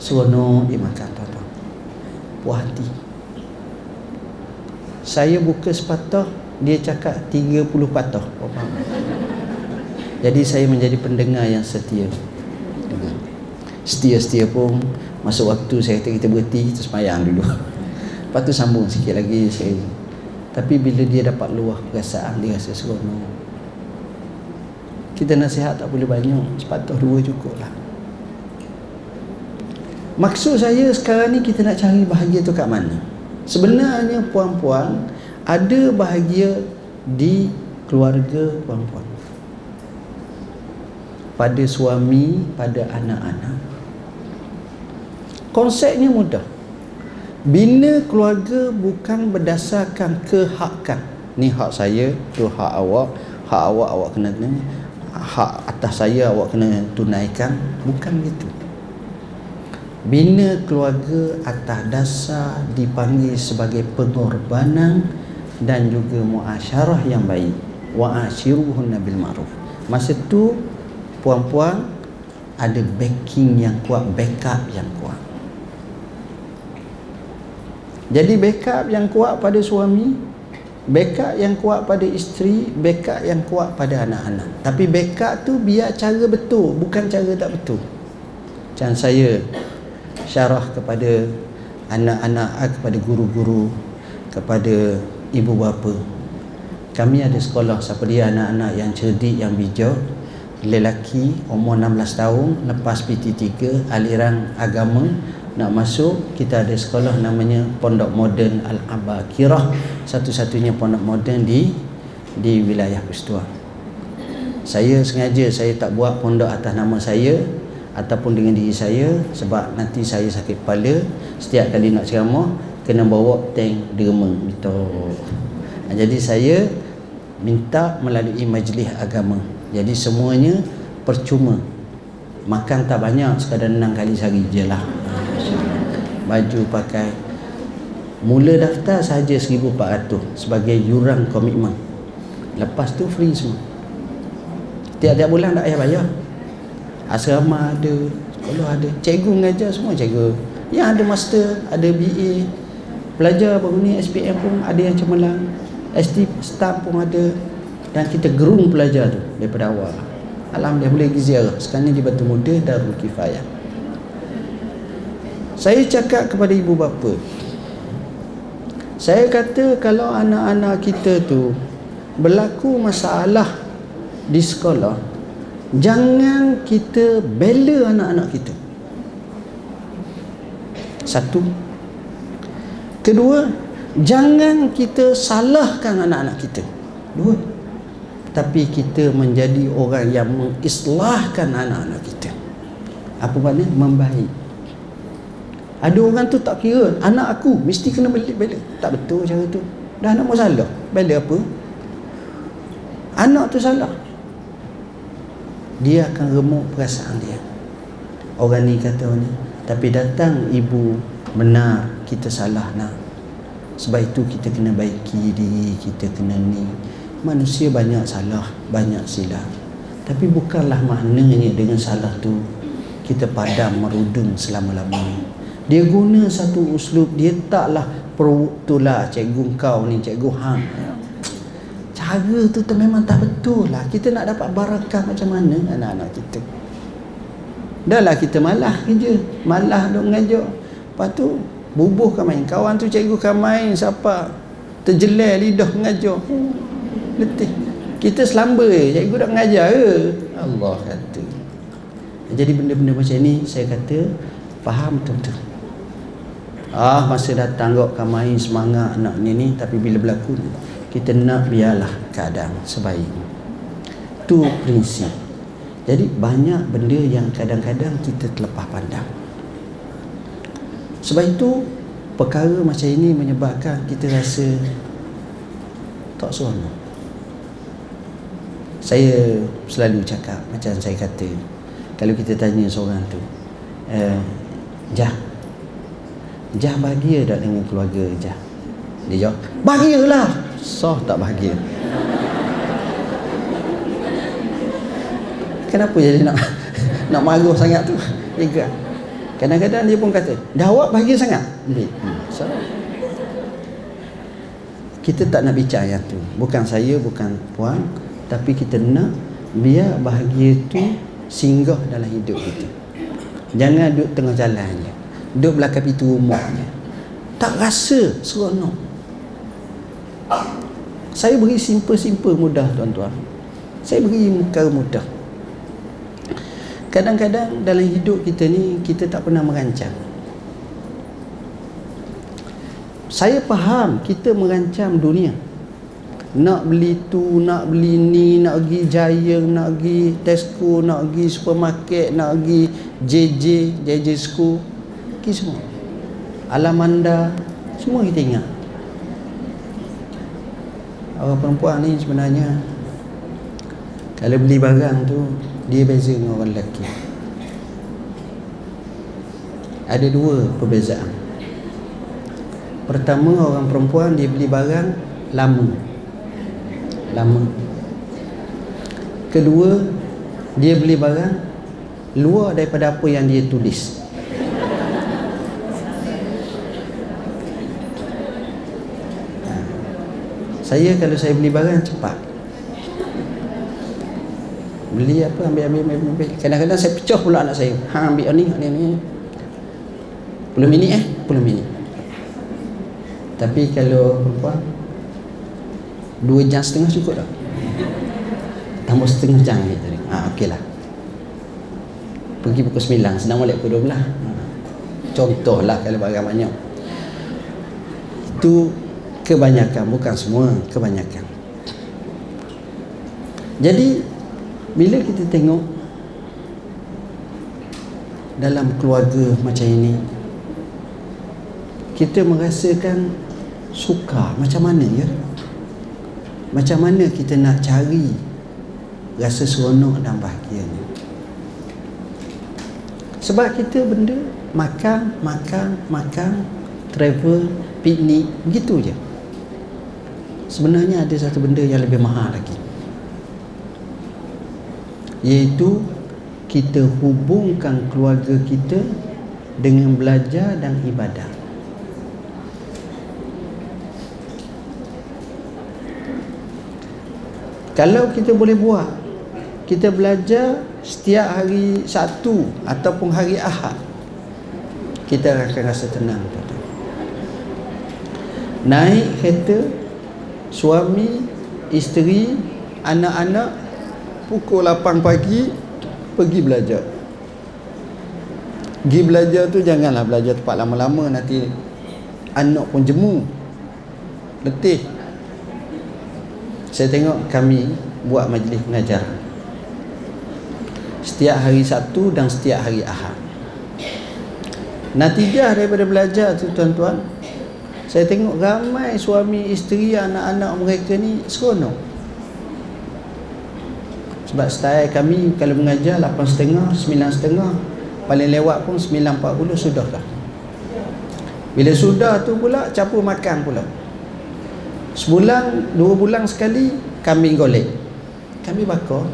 Seronok dia makan tuan-tuan. Puas hati. Saya buka sepatah dia cakap 30 patah. Oh, jadi saya menjadi pendengar yang setia. Setia-setia pun masa waktu saya kata kita berhenti kita semayang dulu. Lepas tu sambung sikit lagi saya. Tapi bila dia dapat luah perasaan dia rasa seronok. Kita nasihat tak boleh banyak, sepatah dua cukup lah. Maksud saya sekarang ni kita nak cari bahagia tu kat mana? Sebenarnya puan-puan ada bahagia di keluarga puan-puan pada suami, pada anak-anak. Konsepnya mudah. Bina keluarga bukan berdasarkan kehakan. Ni hak saya, tu hak awak, hak awak awak kena ni, hak atas saya awak kena tunaikan, bukan gitu. Bina keluarga atas dasar dipanggil sebagai pengorbanan dan juga muasyarah yang baik. Wa ashiruhunna bil ma'ruf. Masa tu puan-puan ada backing yang kuat, backup yang kuat. Jadi backup yang kuat pada suami backup yang kuat pada isteri backup yang kuat pada anak-anak. Tapi backup tu biar cara betul bukan cara tak betul. Macam saya syarah kepada anak-anak ah, kepada guru-guru kepada ibu bapa. Kami ada sekolah siapa dia anak-anak yang cerdik yang bijak lelaki umur 16 tahun lepas PT3 aliran agama nak masuk kita ada sekolah namanya Pondok Moden Al-Abakirah. Satu-satunya pondok moden di di wilayah Perstua saya sengaja saya tak buat pondok atas nama saya ataupun dengan diri saya sebab nanti saya sakit kepala setiap kali nak ceramah kena bawa tank derma. Gitu. jadi saya minta melalui majlis agama jadi semuanya percuma. Makan tak banyak sekadar enam kali sehari je lah. Baju pakai. Mula daftar saja 1400 sebagai yuran komitmen. Lepas tu free semua. Tiap-tiap bulan tak payah bayar. Asrama ada sekolah ada. Cikgu mengajar semua cikgu. Yang ada master ada BA pelajar baru ni SPM pun ada yang cemerlang. ST staff pun ada dan kita gerung pelajar tu daripada awal. Alhamdulillah boleh pergi ziarah. Sekarang ni di Batu Muda Darul Kifayah saya cakap kepada ibu bapa saya kata kalau anak-anak kita tu berlaku masalah di sekolah jangan kita bela anak-anak kita. Satu. Kedua jangan kita salahkan anak-anak kita. Dua tapi kita menjadi orang yang mengislahkan anak-anak kita apa maknanya membaik ada orang tu tak kira anak aku mesti kena bela. Tak betul cara tu. Dah nak salah. Bela apa? Anak tu salah. Dia akan remuk perasaan dia. Orang ni kata ni, tapi datang ibu benar kita salah nak. Sebab itu kita kena baiki diri, kita kena ni. Manusia banyak salah, banyak silap. Tapi bukanlah maknanya dengan salah tu kita padam merudum selama-lamanya. Dia guna satu uslub dia taklah itulah cikgu kau ni cikgu hang. Cara tu tu memang tak betul lah. Kita nak dapat barakah macam mana? Anak-anak kita. Dah lah kita malah kerja. Malah duk mengajar lepas tu bubuhkan main. Kawan tu cikgu kan main siapa? Terjelai lidah mengajar letih kita selamba je cikgu dah mengajar ke Allah kata jadi benda-benda macam ni saya kata faham betul-betul Ah masa datang kau main semangat anak ni ni tapi bila berlaku kita nak biarlah keadaan sebaik. Tu prinsip. Jadi banyak benda yang kadang-kadang kita terlepas pandang. Sebab itu perkara macam ini menyebabkan kita rasa tak seronok. Saya selalu cakap macam saya kata kalau kita tanya seorang tu eh, Jah Jah bahagia tak dengan keluarga Jah? Dia jawab, bahagialah. Soh tak bahagia. Kenapa jadi nak nak marah sangat tu? Tiga. Kadang-kadang dia pun kata, dah awak bahagia sangat. Hmm. So, kita tak nak bicara yang tu. Bukan saya, bukan puan. Tapi kita nak biar bahagia tu singgah dalam hidup kita. Jangan duduk tengah jalan je. Duduk belakang pintu rumahnya tak rasa seronok. Saya beri simple-simple mudah tuan-tuan. Saya beri perkara mudah. Kadang-kadang dalam hidup kita ni kita tak pernah merancang. Saya faham kita merancang dunia nak beli tu, nak beli ni, nak pergi Giant, nak pergi Tesco, nak pergi supermarket, nak pergi JJ, JJ School lelaki semua. Alamanda semua kita ingat. Orang perempuan ni sebenarnya kalau beli barang tu dia beza dengan orang lelaki. Ada dua perbezaan. Pertama orang perempuan dia beli barang lama lama. Kedua dia beli barang luar daripada apa yang dia tulis. Saya kalau saya beli barang cepat. Beli apa ambil ambil ambil, ambil. Kadang-kadang saya pecah pula anak saya. Ha ambil ni ni ni. 10 minit eh? 10 minit. Tapi kalau perempuan Dua jam setengah cukup tak? Tambah setengah jam gitu. Ha okey lah Pergi pukul 9 Senang balik pukul 12 ha. Contohlah kalau barang banyak Itu Kebanyakan Bukan semua Kebanyakan Jadi Bila kita tengok Dalam keluarga macam ini Kita merasakan Suka Macam mana ya Macam mana kita nak cari Rasa seronok dan bahagia ni sebab kita benda makan, makan, makan, travel, piknik, begitu je. Sebenarnya ada satu benda yang lebih mahal lagi. Iaitu kita hubungkan keluarga kita dengan belajar dan ibadah. Kalau kita boleh buat, kita belajar setiap hari Sabtu ataupun hari Ahad kita akan rasa tenang. Naik kereta suami isteri anak-anak pukul 8 pagi pergi belajar. Pergi belajar tu janganlah belajar tempat lama-lama nanti anak pun jemu letih saya tengok kami buat majlis pengajaran setiap hari Sabtu dan setiap hari Ahad. Natijah daripada belajar tu tuan-tuan, saya tengok ramai suami, isteri, anak-anak mereka ni seronok. Sebab style kami kalau mengajar 8.30, 9.30, paling lewat pun 9.40 sudah dah. Bila sudah tu pula campur makan pula. Sebulan, dua bulan sekali kami golek. Kami bakar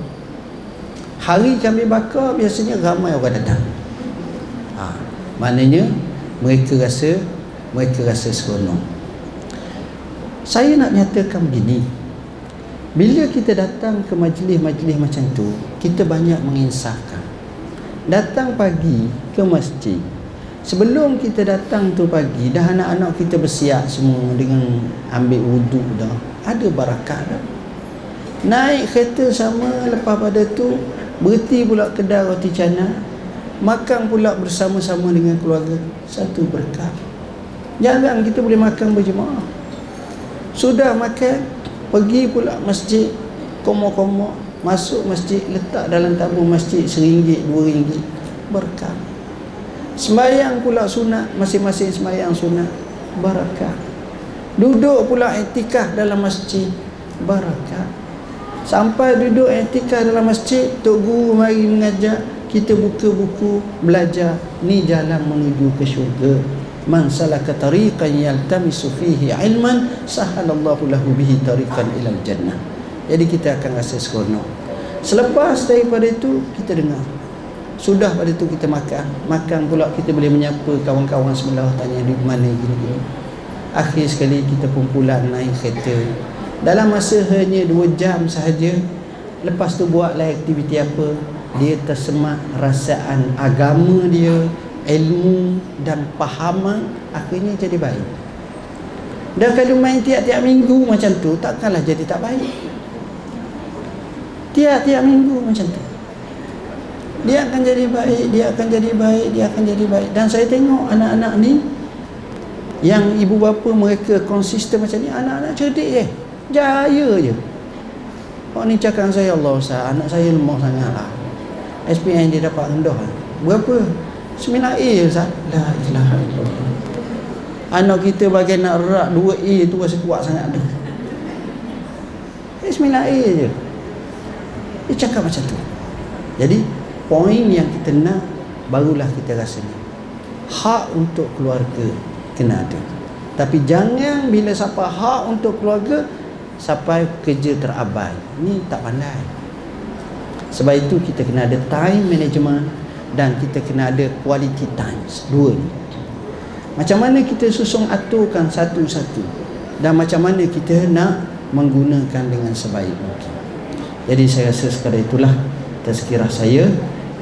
Hari kami bakar biasanya ramai orang datang. Ha, maknanya mereka rasa mereka rasa seronok. Saya nak nyatakan begini. Bila kita datang ke majlis-majlis macam tu, kita banyak menginsafkan. Datang pagi ke masjid. Sebelum kita datang tu pagi, dah anak-anak kita bersiap semua dengan ambil wuduk dah. Ada barakat dah. Naik kereta sama lepas pada tu Berhenti pula kedai roti canai Makan pula bersama-sama dengan keluarga. Satu berkat. Jangan kita boleh makan berjemaah. Sudah makan Pergi pula masjid Komo-komo Masuk masjid Letak dalam tabung masjid Seringgit, dua ringgit. Berkat Sembayang pula sunat Masing-masing sembayang sunat. Barakat Duduk pula etikah dalam masjid. Barakat Sampai duduk etika dalam masjid Tok Guru mari mengajar Kita buka buku belajar. Ni jalan menuju ke syurga. Man salaka tariqan yaltamisu fihi ilman Sahalallahu lahu bihi tariqan ilal jannah. Jadi kita akan rasa seronok. Selepas daripada itu kita dengar Sudah pada itu kita makan. Makan pula kita boleh menyapa kawan-kawan sebelah Tanya di mana gini-gini. Akhir sekali kita kumpulan naik kereta. Dalam masa hanya 2 jam sahaja lepas tu buatlah aktiviti apa? Dia tersemak rasaan agama dia ilmu dan pahaman akhirnya jadi baik. Dan kalau main tiap-tiap minggu macam tu takkanlah jadi tak baik. Tiap-tiap minggu macam tu dia akan jadi baik dia akan jadi baik dia akan jadi baik. Dan saya tengok anak-anak ni yang ibu bapa mereka konsisten macam ni anak-anak cerdik je. Jaya je. Kau ni cakap saya Allah Ustaz Anak saya lemah sangat lah. SPN dia dapat rendah Berapa? 9A Ustaz. La ilaha Anak kita bagi nak rak 2A tu rasa kuat sangat tu. Eh 9A je. Dia cakap macam tu. Jadi Poin yang kita nak Barulah kita rasa ni Hak untuk keluarga Kena ada Tapi jangan bila siapa hak untuk keluarga sampai kerja terabai. Ini tak pandai. Sebab itu kita kena ada time management dan kita kena ada quality times. Dua ni. Macam mana kita susung aturkan satu-satu dan macam mana kita nak menggunakan dengan sebaik mungkin jadi saya rasa sekadar itulah tazkirah saya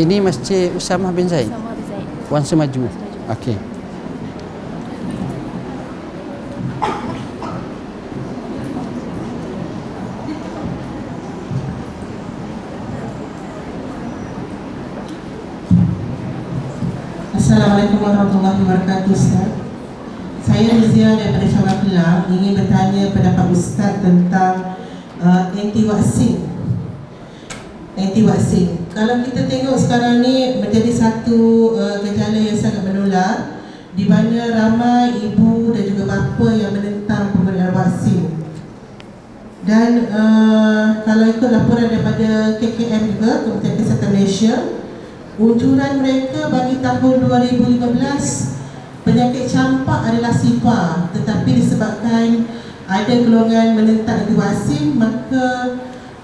Sini Masjid Usamah bin Zaid. Usamah bin Zaid. Wan Semaju. Okey. Assalamualaikum warahmatullahi wabarakatuh Ustaz Saya Rizia daripada Syawal Kelang Ingin bertanya pendapat Ustaz tentang uh, anti-vaksin Anti-vaksin kalau kita tengok sekarang ni menjadi satu uh, gejala yang sangat menular di mana ramai ibu dan juga bapa yang menentang pemberian vaksin. Dan uh, kalau ikut laporan daripada KKM juga, Kementerian Kesihatan Malaysia, unjuran mereka bagi tahun 2015 penyakit campak adalah sifar tetapi disebabkan ada golongan menentang vaksin maka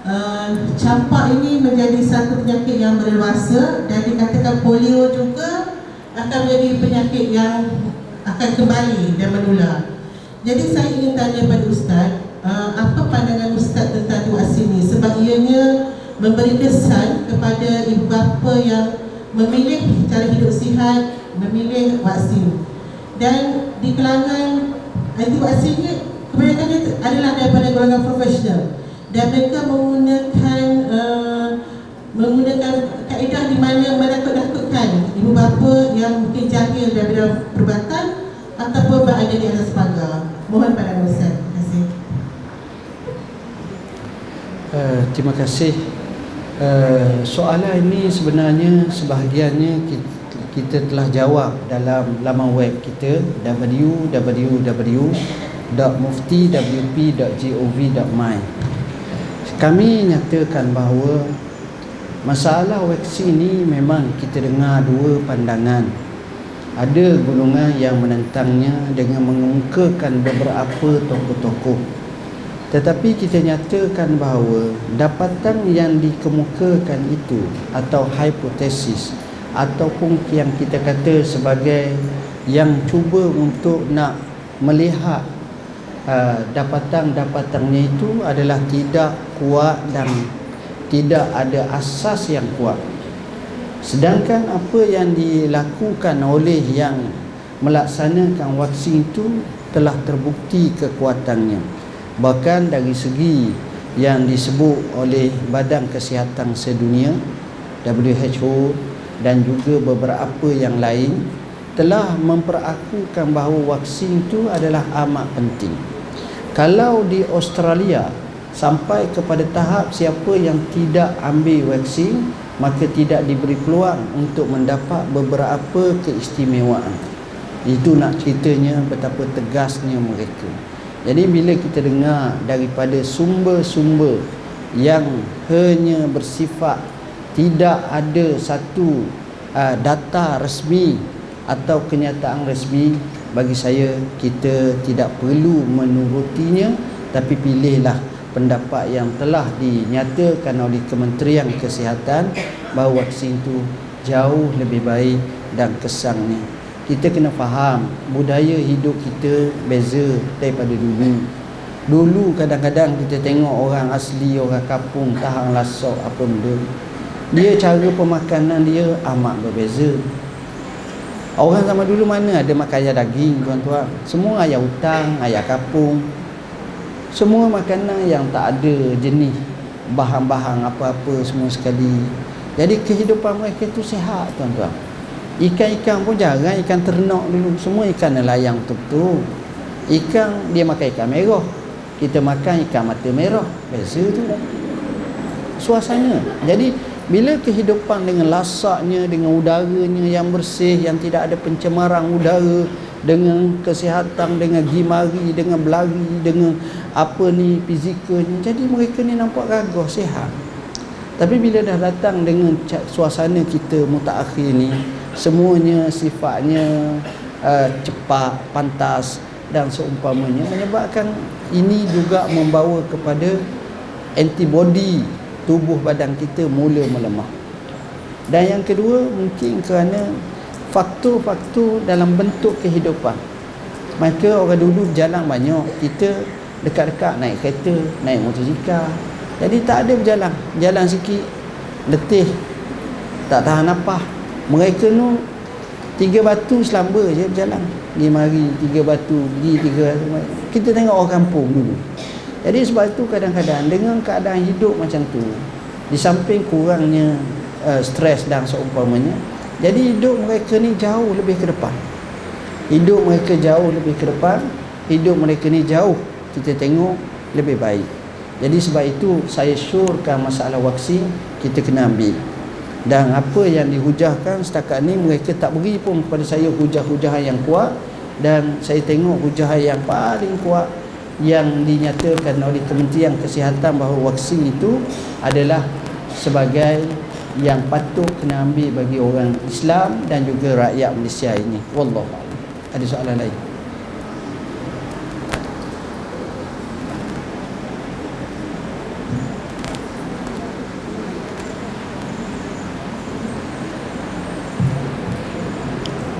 Uh, campak ini menjadi satu penyakit yang berluasa dan dikatakan polio juga akan menjadi penyakit yang akan kembali dan menular. Jadi saya ingin tanya pada Ustaz, uh, apa pandangan Ustaz tentang vaksin ini? Sebab ianya memberi kesan kepada ibu bapa yang memilih cara hidup sihat, memilih vaksin. Dan di kalangan anti vaksin ini, kebanyakan adalah daripada golongan profesional dan mereka menggunakan uh, menggunakan kaedah di mana menakut-nakutkan ibu bapa yang mungkin jahil daripada perubatan ataupun berada di atas pagar. Mohon pada Ustaz. Terima kasih. Uh, terima kasih. Uh, soalan ini sebenarnya sebahagiannya kita, kita telah jawab dalam laman web kita www.mufti.wp.gov.my kami nyatakan bahawa masalah vaksin ini memang kita dengar dua pandangan. Ada golongan yang menentangnya dengan mengemukakan beberapa tokoh-tokoh. Tetapi kita nyatakan bahawa dapatan yang dikemukakan itu atau hipotesis ataupun yang kita kata sebagai yang cuba untuk nak melihat uh, dapatan-dapatannya itu adalah tidak kuat dan tidak ada asas yang kuat. Sedangkan apa yang dilakukan oleh yang melaksanakan vaksin itu telah terbukti kekuatannya. Bahkan dari segi yang disebut oleh Badan Kesihatan Sedunia WHO dan juga beberapa yang lain telah memperakukan bahawa vaksin itu adalah amat penting. Kalau di Australia sampai kepada tahap siapa yang tidak ambil vaksin maka tidak diberi peluang untuk mendapat beberapa keistimewaan. Itu nak ceritanya betapa tegasnya mereka. Jadi bila kita dengar daripada sumber-sumber yang hanya bersifat tidak ada satu uh, data resmi atau kenyataan resmi bagi saya kita tidak perlu menurutinya tapi pilihlah pendapat yang telah dinyatakan oleh Kementerian Kesihatan bahawa vaksin itu jauh lebih baik dan kesannya. Kita kena faham budaya hidup kita beza daripada dulu. Dulu kadang-kadang kita tengok orang asli orang kampung tahan lasok apa benda. Dia cara pemakanan dia amat berbeza Orang zaman dulu mana ada makan ayam daging tuan-tuan? Semua ayam hutang, ayam kapung Semua makanan yang tak ada jenis Bahan-bahan apa-apa semua sekali. Jadi kehidupan mereka itu sehat tuan-tuan. Ikan-ikan pun jarang ikan ternak dulu. Semua ikan nelayan tu Ikan dia makan ikan merah. Kita makan ikan mata merah. Biasa tu. Suasana. Jadi bila kehidupan dengan lasaknya dengan udaranya yang bersih yang tidak ada pencemaran udara dengan kesihatan dengan gimari dengan berlari dengan apa ni fizikalnya jadi mereka ni nampak gagah sihat. Tapi bila dah datang dengan suasana kita mutakhir ni semuanya sifatnya uh, cepat pantas dan seumpamanya menyebabkan ini juga membawa kepada antibody tubuh badan kita mula melemah. Dan yang kedua mungkin kerana faktor-faktor dalam bentuk kehidupan. Maka orang dulu jalan banyak kita dekat-dekat naik kereta naik motosikal. Jadi tak ada berjalan. Jalan sikit letih tak tahan apa mereka tu tiga batu selamba je berjalan. Pergi mari tiga batu pergi tiga kita tengok orang kampung dulu jadi sebab itu kadang-kadang dengan keadaan hidup macam tu di samping kurangnya uh, stres dan seumpamanya jadi hidup mereka ni jauh lebih ke depan. Hidup mereka jauh lebih ke depan hidup mereka ni jauh kita tengok lebih baik. Jadi sebab itu saya syorkan masalah vaksin kita kena ambil. Dan apa yang dihujahkan setakat ni mereka tak beri pun kepada saya hujah-hujah yang kuat. Dan saya tengok hujah yang paling kuat yang dinyatakan oleh Kementerian Kesihatan bahawa vaksin itu adalah sebagai yang patut kena ambil bagi orang Islam dan juga rakyat Malaysia ini. Wallah. Ada soalan lain?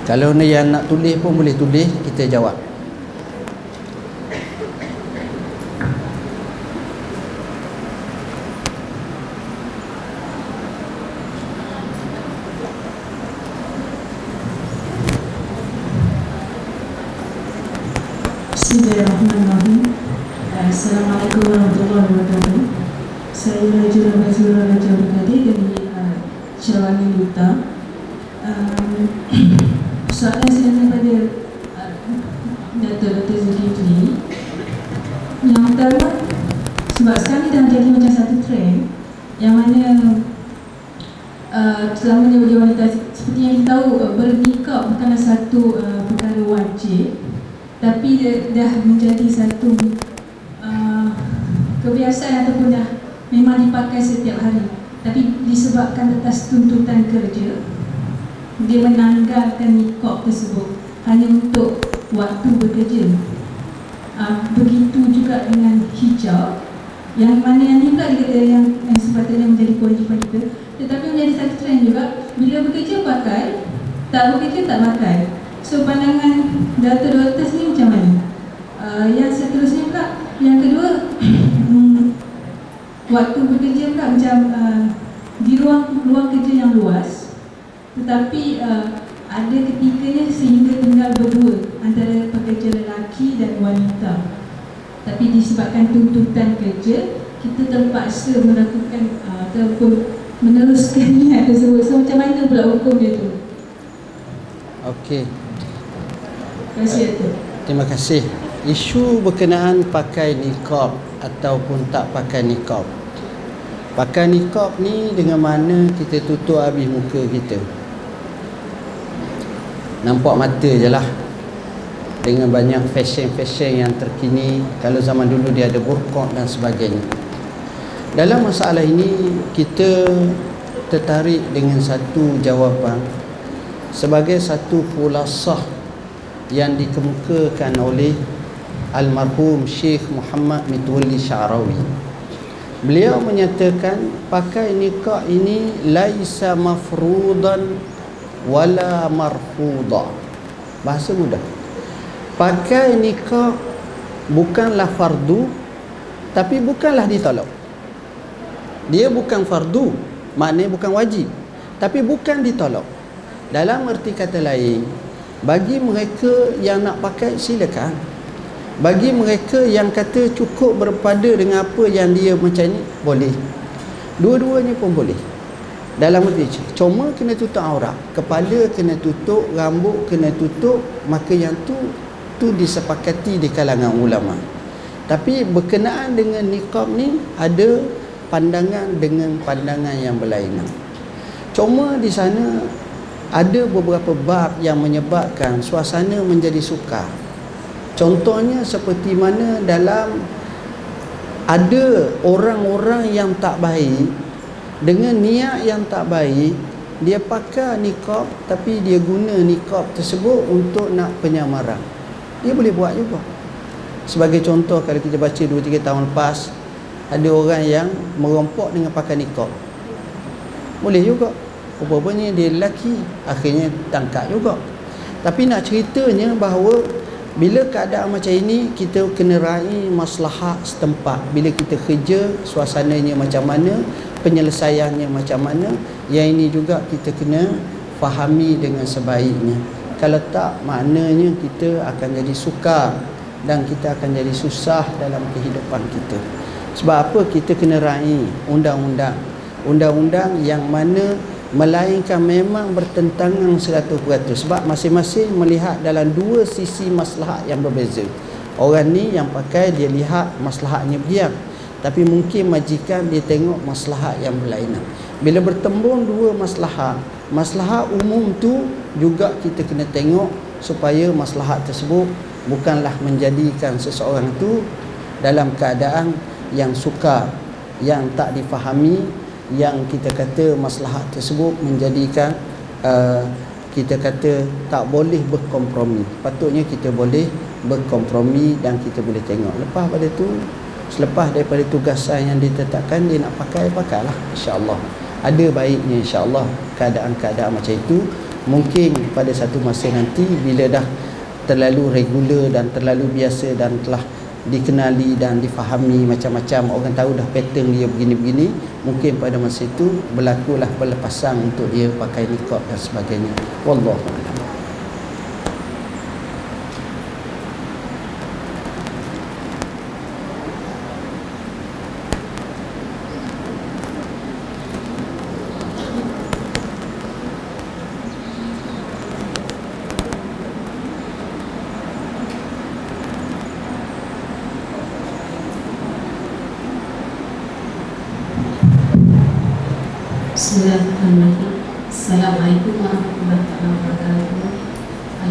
Kalau ni yang nak tulis pun boleh tulis Kita jawab Bismillahirrahmanirrahim Assalamualaikum warahmatullahi wabarakatuh Saya Raja Razura Raja Berkadir dari uh, Cerawani Luta um, soalan saya kepada uh, Dato' Dr. Zulkifli Yang pertama Sebab sekarang ni dah menjadi macam satu trend Yang mana uh, Selamanya bagi wanita Seperti yang kita tahu uh, Bernikah bukanlah satu uh, perkara wajib Tapi dia, dah menjadi satu uh, Kebiasaan ataupun dah Memang dipakai setiap hari Tapi disebabkan atas tuntutan kerja dia menanggalkan nikah tersebut hanya untuk waktu bekerja. Uh, begitu juga dengan hijab yang mana yang juga dikata yang, yang sepatutnya menjadi kewajipan kita tetapi menjadi satu trend juga bila bekerja pakai tak bekerja tak pakai so pandangan Dato' Doktor ni macam mana uh, yang seterusnya pula yang kedua waktu bekerja pula macam uh, di ruang ruang kerja yang luas tetapi uh, ada ketikanya sehingga tinggal berdua antara pekerja lelaki dan wanita. Tapi disebabkan tuntutan kerja, kita terpaksa melakukan uh, ataupun meneruskan niat tersebut. So macam mana pula hukum dia tu? Okey. Terima kasih uh, Terima kasih. Isu berkenaan pakai niqab ataupun tak pakai niqab. Pakai niqab ni dengan mana kita tutup habis muka kita nampak mata je lah. Dengan banyak fashion-fashion yang terkini kalau zaman dulu dia ada burkot dan sebagainya. Dalam masalah ini kita tertarik dengan satu jawapan sebagai satu pulasah yang dikemukakan oleh almarhum Syekh Muhammad Mitwali Syarawi. Beliau menyatakan pakai nikah ini laisa mafrudan wala marfuda. Bahasa mudah. Pakai nikah bukanlah fardu tapi bukanlah ditolak. Dia bukan fardu maknanya bukan wajib tapi bukan ditolak. Dalam erti kata lain bagi mereka yang nak pakai silakan. Bagi mereka yang kata cukup berpada dengan apa yang dia macam ni boleh. Dua-duanya pun boleh dalam erti cuma kena tutup aurat kepala kena tutup rambut kena tutup maka yang tu tu disepakati di kalangan ulama tapi berkenaan dengan niqab ni ada pandangan dengan pandangan yang berlainan. Cuma di sana ada beberapa bab yang menyebabkan suasana menjadi sukar. Contohnya seperti mana dalam ada orang-orang yang tak baik dengan niat yang tak baik dia pakai nikab tapi dia guna nikab tersebut untuk nak penyamaran. Dia boleh buat juga. Sebagai contoh kalau kita baca 2 3 tahun lepas ada orang yang merompok dengan pakai nikab. Boleh juga. Rupanya dia lelaki akhirnya tangkap juga. Tapi nak ceritanya bahawa bila keadaan macam ini kita kena raih maslahat setempat. Bila kita kerja suasananya macam mana, penyelesaiannya macam mana, yang ini juga kita kena fahami dengan sebaiknya. Kalau tak maknanya kita akan jadi sukar dan kita akan jadi susah dalam kehidupan kita. Sebab apa kita kena raih undang-undang. Undang-undang yang mana melainkan memang bertentangan 100% sebab masing-masing melihat dalam dua sisi maslahat yang berbeza orang ni yang pakai dia lihat maslahatnya biar tapi mungkin majikan dia tengok maslahat yang berlainan. Bila bertembung dua maslahat maslahat umum tu juga kita kena tengok supaya maslahat tersebut bukanlah menjadikan seseorang tu dalam keadaan yang sukar yang tak difahami yang kita kata maslahat tersebut menjadikan uh, kita kata tak boleh berkompromi. Patutnya kita boleh berkompromi dan kita boleh tengok. Lepas pada tu selepas daripada tugasan yang ditetapkan dia nak pakai pakailah insyaallah. Ada baiknya insyaallah keadaan-keadaan macam itu. Mungkin pada satu masa nanti bila dah terlalu regular dan terlalu biasa dan telah dikenali dan difahami macam-macam orang tahu dah pattern dia begini-begini mungkin pada masa itu berlakulah pelepasan untuk dia pakai niqab dan sebagainya. Wallahu a'lam Bismillahirrahmanirrahim. Assalamualaikum warahmatullahi wabarakatuh.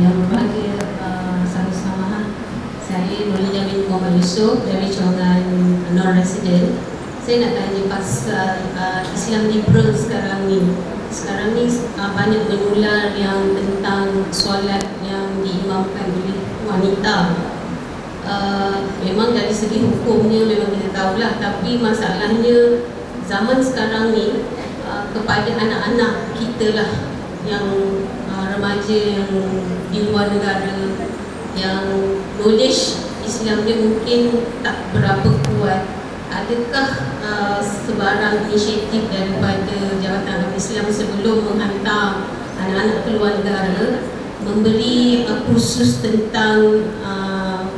Yang berbahagia uh, sama-sama saya Nurul Jamin Muhammad Yusof dari cawangan non resident. Saya nak tanya pasal uh, Islam liberal sekarang ni. Sekarang ni uh, banyak menular yang tentang solat yang diimamkan oleh wanita. Uh, memang dari segi hukumnya memang kita tahulah tapi masalahnya zaman sekarang ni Uh, kepada anak-anak kita lah yang uh, remaja yang di luar negara yang knowledge Islam dia mungkin tak berapa kuat adakah uh, sebarang inisiatif daripada Jabatan Agama Islam sebelum menghantar anak-anak ke luar negara memberi uh, kursus tentang uh,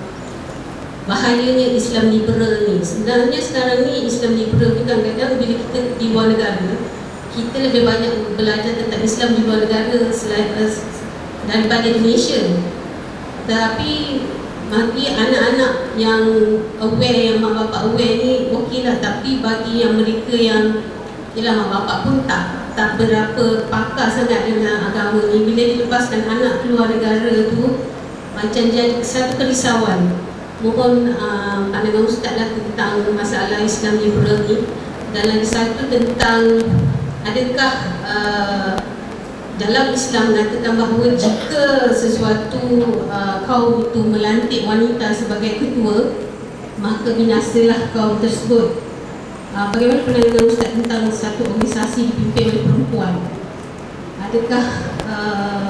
bahayanya Islam liberal ni sebenarnya sekarang ni Islam liberal ni kadang-kadang bila kita di luar negara kita lebih banyak belajar tentang Islam di luar negara selain uh, daripada Indonesia. Tapi bagi anak-anak yang aware, yang mak bapak aware ni okey lah. Tapi bagi yang mereka yang ialah mak bapak pun tak tak berapa pakar sangat dengan agama ni bila dilepaskan anak keluar negara tu macam jadi satu kerisauan mohon uh, pandangan ustaz lah tentang masalah Islam liberal ni dan lagi satu tentang adakah uh, dalam Islam mengatakan bahawa jika sesuatu uh, kaum itu melantik wanita sebagai ketua maka binasalah kaum tersebut. Uh, bagaimana pandangan Ustaz tentang satu organisasi dipimpin oleh perempuan? Adakah uh,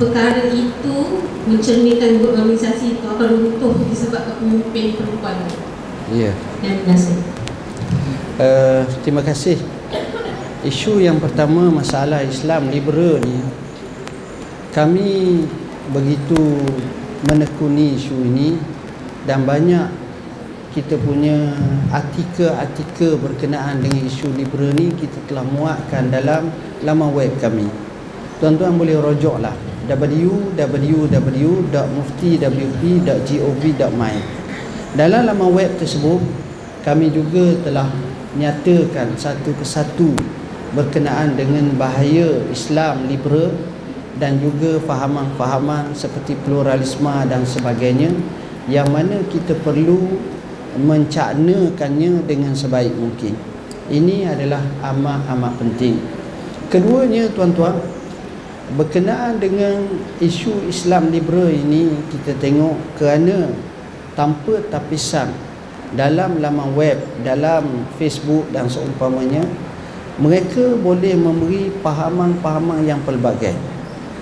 perkara itu mencerminkan organisasi itu akan runtuh disebabkan pemimpin perempuan. Ya. Yeah. dan binasa uh, terima kasih. Isu yang pertama masalah Islam liberal ni. Kami begitu menekuni isu ini dan banyak kita punya artikel-artikel berkenaan dengan isu liberal ni kita telah muatkan dalam laman web kami. Tuan-tuan boleh rojoklah www.muftiwp.gov.my Dalam laman web tersebut kami juga telah nyatakan satu persatu berkenaan dengan bahaya Islam liberal dan juga fahaman-fahaman seperti pluralisme dan sebagainya yang mana kita perlu mencaknakannya dengan sebaik mungkin. Ini adalah amat-amat penting. Keduanya tuan-tuan berkenaan dengan isu Islam liberal ini kita tengok kerana tanpa tapisan dalam laman web, dalam Facebook dan seumpamanya mereka boleh memberi pahaman-pahaman yang pelbagai.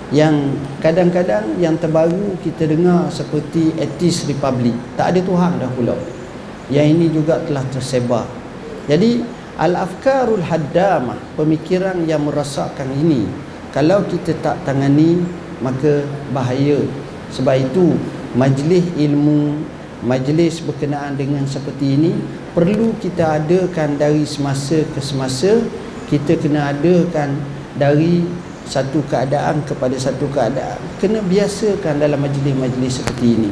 Yang kadang-kadang yang terbaru kita dengar seperti etis republic. Tak ada Tuhan dah pula. Yang ini juga telah tersebar. Jadi al-afkarul haddamah pemikiran yang merosakkan ini kalau kita tak tangani maka bahaya. Sebab itu majlis ilmu majlis berkenaan dengan seperti ini perlu kita adakan dari semasa ke semasa. Kita kena adakan dari satu keadaan kepada satu keadaan. Kena biasakan dalam majlis-majlis seperti ini.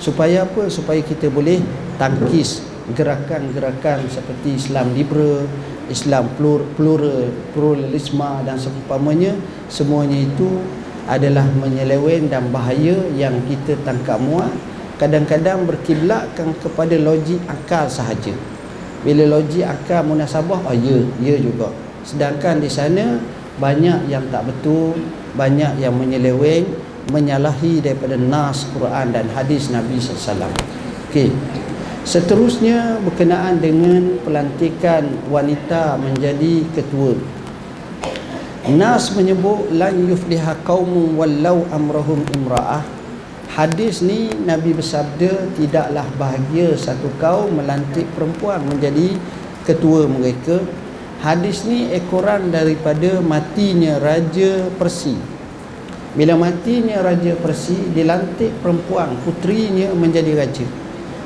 Supaya apa? Supaya kita boleh tangkis gerakan-gerakan seperti Islam liberal Islam plur, plural pluralisme dan seumpamanya semuanya itu adalah menyelewen dan bahaya yang kita tangkap muat kadang-kadang berkiblatkan kepada logik akal sahaja. Bila logik akal munasabah oh ya ya juga. Sedangkan di sana banyak yang tak betul banyak yang menyeleweng menyalahi daripada nas Quran dan hadis Nabi sallallahu okey seterusnya berkenaan dengan pelantikan wanita menjadi ketua Nas menyebut lan yufliha qaumun wallau amrahum imra'ah Hadis ni Nabi bersabda tidaklah bahagia satu kaum melantik perempuan menjadi ketua mereka. Hadis ni ekoran daripada matinya Raja Persi. Bila matinya Raja Persi dilantik perempuan putrinya menjadi raja.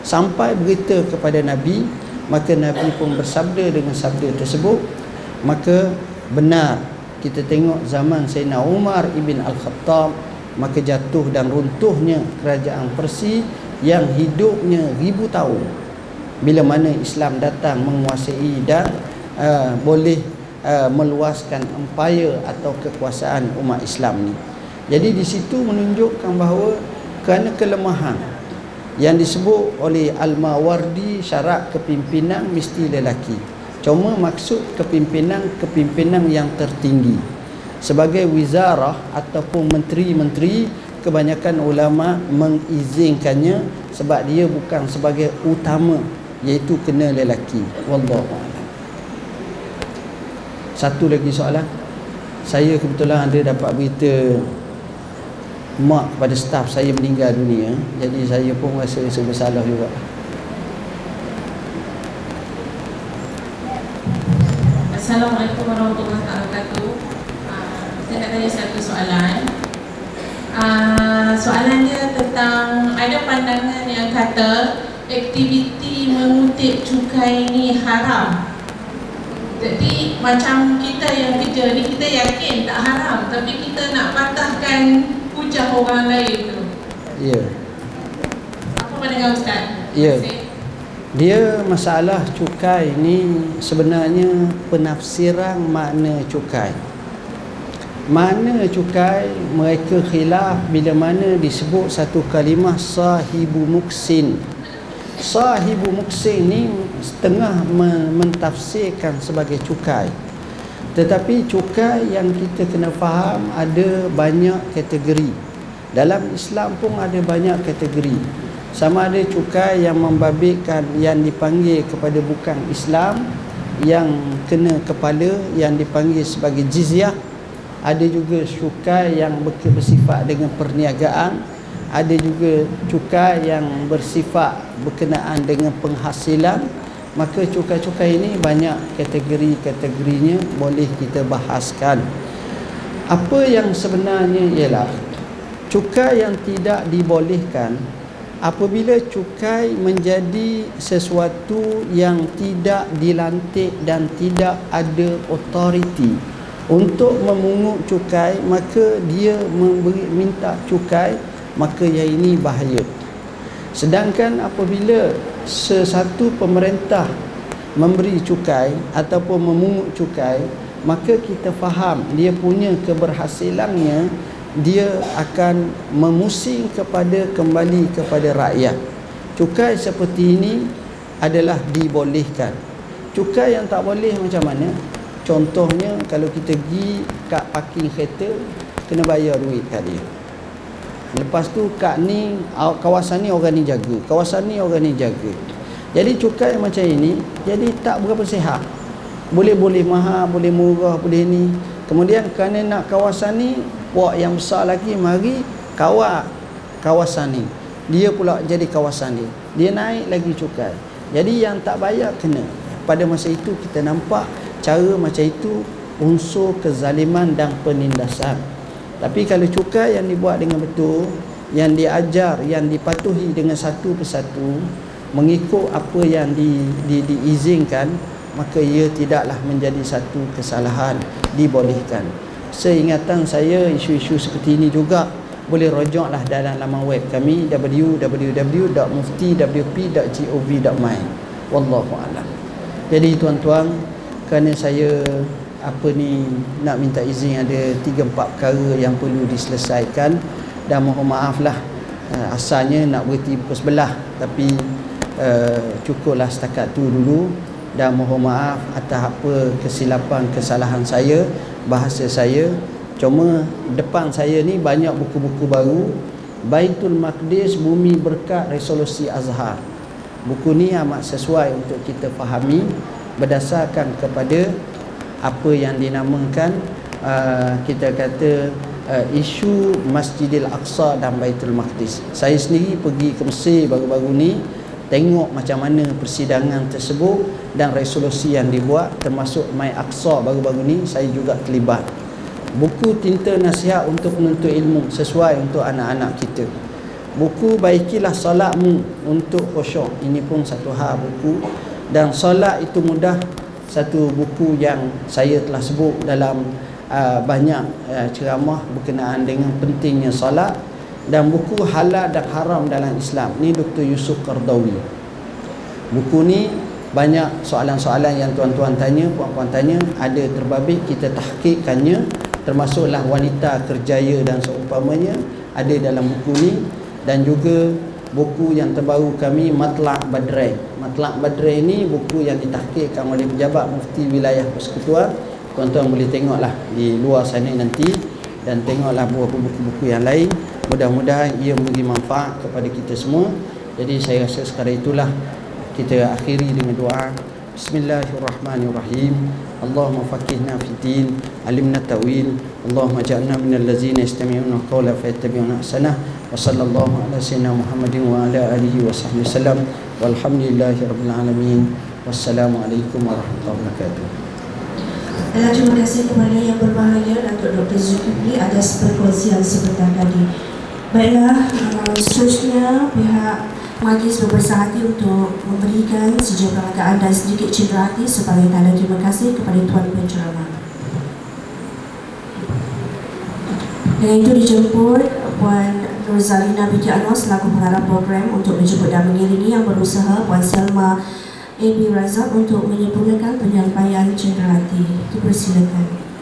Sampai berita kepada Nabi, maka Nabi pun bersabda dengan sabda tersebut, maka benar kita tengok zaman Sayyidina Umar ibn Al-Khattab maka jatuh dan runtuhnya kerajaan Persi yang hidupnya ribu tahun. Bila mana Islam datang menguasai dan uh, boleh uh, meluaskan empire atau kekuasaan umat Islam ni. Jadi di situ menunjukkan bahawa kerana kelemahan yang disebut oleh Al-Mawardi syarat kepimpinan mesti lelaki. Cuma maksud kepimpinan kepimpinan yang tertinggi. Sebagai wizarah ataupun menteri-menteri kebanyakan ulama mengizinkannya sebab dia bukan sebagai utama iaitu kena lelaki. Wallahu a'lam. Satu lagi soalan. Saya kebetulan ada dapat berita mak kepada staf saya meninggal dunia jadi saya pun rasa rasa bersalah juga. Assalamualaikum warahmatullahi wabarakatuh. Saya nak tanya satu soalan. Uh, Soalan dia tentang Ada pandangan yang kata Aktiviti mengutip cukai ni haram. Jadi macam kita yang kerja ni Kita yakin tak haram Tapi kita nak patahkan hujah orang lain tu Ya yeah. Apa pandangan Ustaz? Ya yeah. Dia masalah cukai ni sebenarnya penafsiran makna cukai mana cukai mereka khilaf bila mana disebut satu kalimah sahibu muksin sahibu muksin ni setengah mentafsirkan sebagai cukai tetapi cukai yang kita kena faham ada banyak kategori. Dalam Islam pun ada banyak kategori. Sama ada cukai yang membabitkan yang dipanggil kepada bukan Islam yang kena kepala yang dipanggil sebagai jizyah. Ada juga cukai yang bersifat dengan perniagaan. Ada juga cukai yang bersifat berkenaan dengan penghasilan maka cukai-cukai ini banyak kategori-kategorinya boleh kita bahaskan. Apa yang sebenarnya ialah cukai yang tidak dibolehkan apabila cukai menjadi sesuatu yang tidak dilantik dan tidak ada otoriti untuk memungut cukai maka dia memberi minta cukai maka yang ini bahaya sedangkan apabila sesuatu pemerintah memberi cukai ataupun memungut cukai maka kita faham dia punya keberhasilannya dia akan memusing kepada kembali kepada rakyat. Cukai seperti ini adalah dibolehkan. Cukai yang tak boleh macam mana? Contohnya kalau kita pergi kat parking kereta kena bayar duit kat dia lepas tu kat ni kawasan ni orang ni jaga kawasan ni orang ni jaga jadi cukai macam ini jadi tak berapa sihat. Boleh-boleh mahal, boleh murah, boleh ni. Kemudian kerana nak kawasan ni, puak yang besar lagi mari kawal kawasan ni. Dia pula jadi kawasan dia. Dia naik lagi cukai. Jadi yang tak bayar kena. Pada masa itu kita nampak cara macam itu unsur kezaliman dan penindasan. Tapi kalau cukai yang dibuat dengan betul, yang diajar, yang dipatuhi dengan satu persatu, mengikut apa yang di, di, diizinkan maka ia tidaklah menjadi satu kesalahan dibolehkan. Seingatan saya isu-isu seperti ini juga boleh rojoklah dalam laman web kami www.muftiwp.gov.my wallahu alam. Jadi tuan-tuan kerana saya apa ni nak minta izin ada 3 4 perkara yang perlu diselesaikan. Dan mohon maaflah eh, asalnya nak berhenti pukul sebelah tapi uh, cukuplah setakat tu dulu. Dan mohon maaf atas apa kesilapan kesalahan saya bahasa saya. Cuma depan saya ni banyak buku-buku baru. Baitul Maqdis Bumi Berkat Resolusi Azhar. Buku ni amat sesuai untuk kita fahami berdasarkan kepada apa yang dinamakan uh, kita kata uh, isu Masjidil Aqsa dan Baitul Maqdis. Saya sendiri pergi ke Mesir baru-baru ni tengok macam mana persidangan tersebut dan resolusi yang dibuat termasuk My Aqsa baru-baru ni saya juga terlibat. Buku tinta nasihat untuk menuntut ilmu sesuai untuk anak-anak kita. Buku baikilah solatmu untuk khusyuk ini pun satu hal buku. Dan solat itu mudah satu buku yang saya telah sebut dalam uh, banyak uh, ceramah berkenaan dengan pentingnya solat dan buku halal dan haram dalam Islam. Ni Dr. Yusuf Qardawi. Buku ni banyak soalan-soalan yang tuan-tuan tanya puan-puan tanya. Ada terbabit kita tahkikkannya termasuklah wanita kerjaya dan seumpamanya ada dalam buku ni. Dan juga buku yang terbaru kami Matlak Badrai. Matlak Badrai ni buku yang ditahkikkan oleh pejabat mufti wilayah persekutuan. Tuan-tuan boleh tengoklah di luar sana nanti dan tengoklah beberapa buku-buku yang lain. Mudah-mudahan ia memberi manfaat kepada kita semua. Jadi saya rasa sekarang itulah kita akhiri dengan doa Bismillahirrahmanirrahim. Allahumma faqihna fi din alimna tawil. Allahumma ja'alna minal ladzina yastami'una qawla fayattabi'una ahsana. Wa sallallahu ala sayyidina Muhammadin wa ala alihi wa sahbihi wasallam walhamdulillahi rabbil alamin. Wassalamualaikum warahmatullahi wabarakatuh. Dan terima kasih kepada yang berbahagia Datuk Dr. Zulkifli atas perkongsian sebentar tadi. Baiklah, uh, seterusnya pihak majlis berbesar hati untuk memberikan sejumlah penghargaan dan sedikit cendera hati sebagai tanda terima kasih kepada Tuan Penceramah. Dengan itu dijemput Puan Nuzalina binti Anwar selaku pengarah program untuk menjemput dan mengiringi yang berusaha Puan Selma A.B. Razak untuk menyempurnakan penyampaian cendera hati. Dipersilakan.